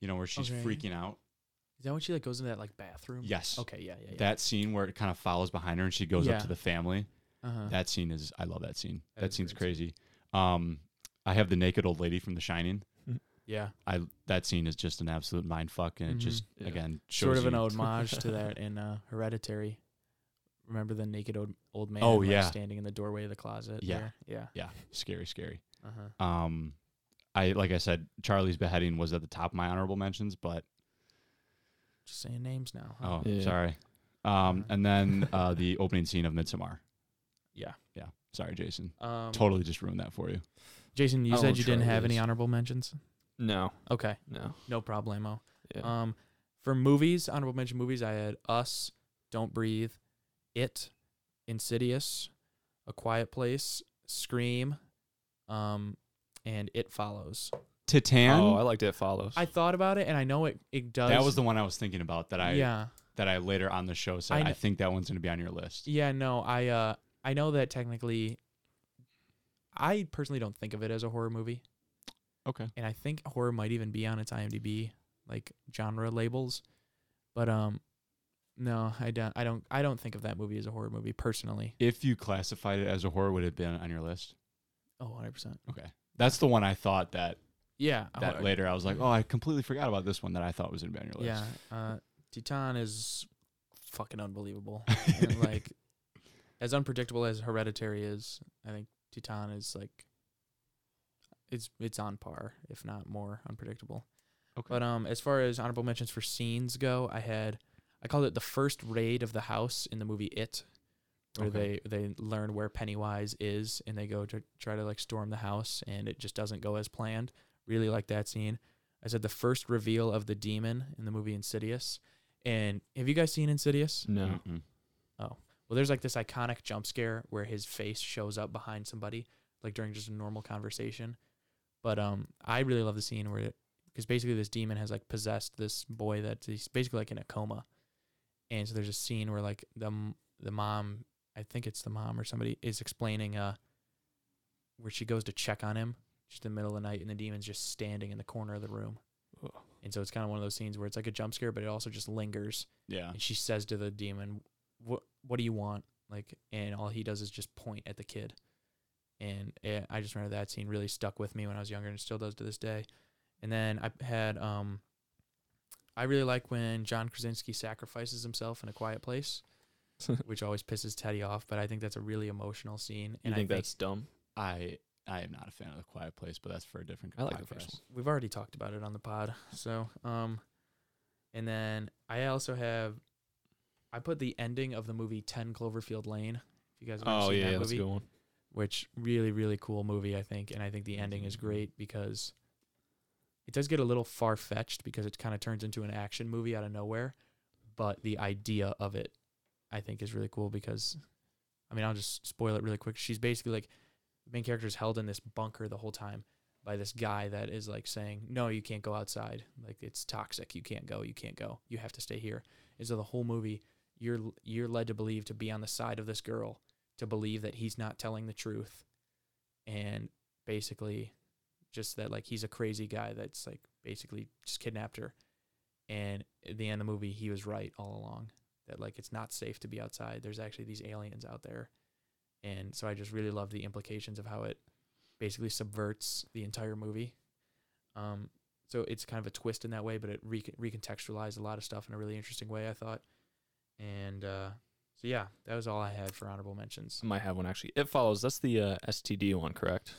you know, where she's
Okay.
freaking out.
Is that when she like goes into that like bathroom?
Yes.
Okay. Yeah. Yeah. yeah.
That scene where it kind of follows behind her and she goes
Yeah.
up to the family.
uh-huh.
That scene is I love that scene.
That
That, scene's
great scene.
crazy. Um, I have the naked old lady from The Shining.
yeah.
I that scene is just an absolute mind fuck, and
Mhm.
it just
Yeah.
again shows
Sort of an homage to that in uh, Hereditary. Remember the naked old, old man?
Oh, yeah.
standing in the doorway of the closet.
Yeah.
there? Yeah.
yeah, scary, scary.
Uh huh.
Um, I like I said, Charlie's beheading was at the top of my honorable mentions, but
Just saying names now. huh?
oh,
Yeah.
sorry. Um, and then uh, the opening scene of Midsommar.
Yeah.
Yeah, sorry, Jason.
Um,
Totally just ruined that for you.
Jason, you
I
said you didn't
try
have any honorable mentions.
No,
Okay.
no.
No problemo.
Yeah.
Um, for movies, honorable mention movies, I had Us, Don't Breathe, It, Insidious, A Quiet Place, Scream, um, and It Follows.
Titan.
oh, I liked it follows.
I thought about it, and I know it it does.
that was the one I was thinking about that I
yeah
that I later on the show said
I
I, think that one's gonna be on your list.
yeah no I uh I know that technically. I personally don't think of it as a horror movie,
Okay.
and I think horror might even be on its IMDb like genre labels, but um, no, I don't. I don't. I don't think of that movie as a horror movie personally.
If you classified it as a horror, would it have been on your list?
Oh, 100 percent.
Okay. That's the one I thought that
Yeah.
that later I was like, oh, I completely forgot about this one that I thought was be your list.
Yeah. Uh, Titane is fucking unbelievable. and like, as unpredictable as Hereditary is, I think Titane is like, it's it's on par, if not more unpredictable.
Okay.
But um, as far as honorable mentions for scenes go, I had I called it the first raid of the house in the movie It, where
Okay.
they they learn where Pennywise is and they go to try to like storm the house and it just doesn't go as planned. Really like that scene. I said the first reveal of the demon in the movie Insidious. And have you guys seen Insidious?
no.
Mm-mm.
Well, there's like this iconic jump scare where his face shows up behind somebody, like during just a normal conversation. But um, I really love the scene where, because basically this demon has like possessed this boy that he's basically like in a coma, and so there's a scene where like the the mom, I think it's the mom or somebody is explaining uh, where she goes to check on him just in the middle of the night, and the demon's just standing in the corner of the room.
Ugh.
And so it's kind of one of those scenes where it's like a jump scare, but it also just lingers
Yeah.
and she says to the demon, "What what do you want?" Like, and all he does is just point at the kid. And eh, I just remember that scene really stuck with me when I was younger, and it still does to this day. And then I had um, I really like when John Krasinski sacrifices himself in a quiet place, which always pisses Teddy off. But I think that's a really emotional scene.
You
And
think
I
that's dumb?
I I am not a fan of the Quiet Place, but that's for a different.
I like
podcast.
the first one.
we've already talked about it on the pod. So, um, and then I also have, I put the ending of the movie Ten Cloverfield Lane. If you guys have
Oh
seen
yeah,
that movie,
good one.
which really really cool movie I think, and I think the ending is great because it does get a little far fetched because it kind of turns into an action movie out of nowhere, but the idea of it, I think, is really cool because, I mean, I'll just spoil it really quick. She's basically like the main character is held in this bunker the whole time by this guy that is like saying, "No, you can't go outside. Like it's toxic. You can't go. You can't go. You have to stay here." And so the whole movie, you're you're led to believe to be on the side of this girl, to believe that he's not telling the truth, and basically, just that like he's a crazy guy that's like basically just kidnapped her. And at the end of the movie, he was right all along that like it's not safe to be outside. There's actually these aliens out there, and so I just really love the implications of how it basically subverts the entire movie. Um, so it's kind of a twist in that way, but it re- recontextualized a lot of stuff in a really interesting way. I thought, and uh, so yeah, that was all I had for honorable mentions.
I might have one actually. It follows. That's the uh, STD one, correct?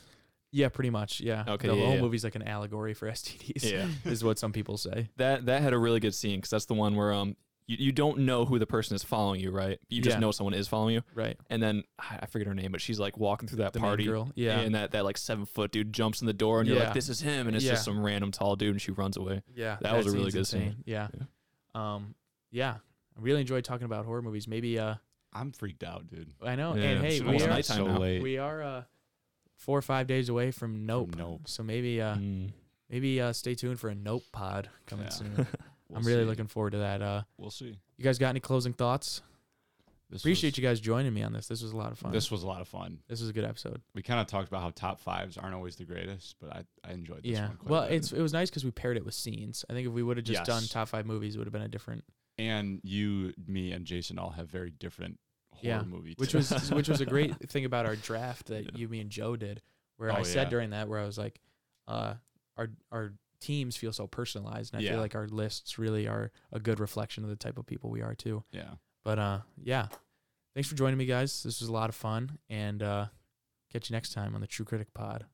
Yeah, pretty much. Yeah.
Okay,
The
yeah,
whole
yeah.
movie's like an allegory for STDs.
Yeah.
is what some people say.
That that had a really good scene because that's the one where um you, you don't know who the person is following you, right? You just
Yeah.
know someone is following you,
Right.
and then I I forget her name, but she's like walking through that
The
party.
girl. Yeah.
And that, that like seven foot dude jumps in the door, and you're
Yeah.
like, "This is him," and it's
Yeah.
just some random tall dude, and she runs away.
yeah.
that was a really
scene's
good scene.
insane. Yeah. Um. Yeah. I really enjoyed talking about horror movies. Maybe. Uh.
I'm freaked out, dude.
I know.
Yeah,
and hey,
it's
we
almost
are
nighttime
so
now.
late.
we are uh four or five days away from Nope.
Nope.
So maybe uh
Mm.
maybe uh stay tuned for a Nope pod coming
Yeah.
soon.
We'll
I'm really
see.
looking forward to that. Uh.
We'll see.
You guys got any closing thoughts?
This
Appreciate
was,
you guys joining me on this. This was a lot of fun.
This was a lot of fun.
this was a good episode.
We kind of talked about how top fives aren't always the greatest, but I, I enjoyed this
yeah.
one quite
Well,
a bit.
it's it was nice because we paired it with scenes. I think if we would have just done top five movies, it would have been a different.
and you, me, and Jason all have very different horror
Yeah,
movie
Which was which was a great thing about our draft that you, me, and Joe did, where I
Oh,
said
yeah.
during that where I was like, uh, our our teams feel so personalized, and I
Yeah.
feel like our lists really are a good reflection of the type of people we are too.
yeah.
But uh, yeah, thanks for joining me, guys. This was a lot of fun, and uh, catch you next time on the True Critic Pod.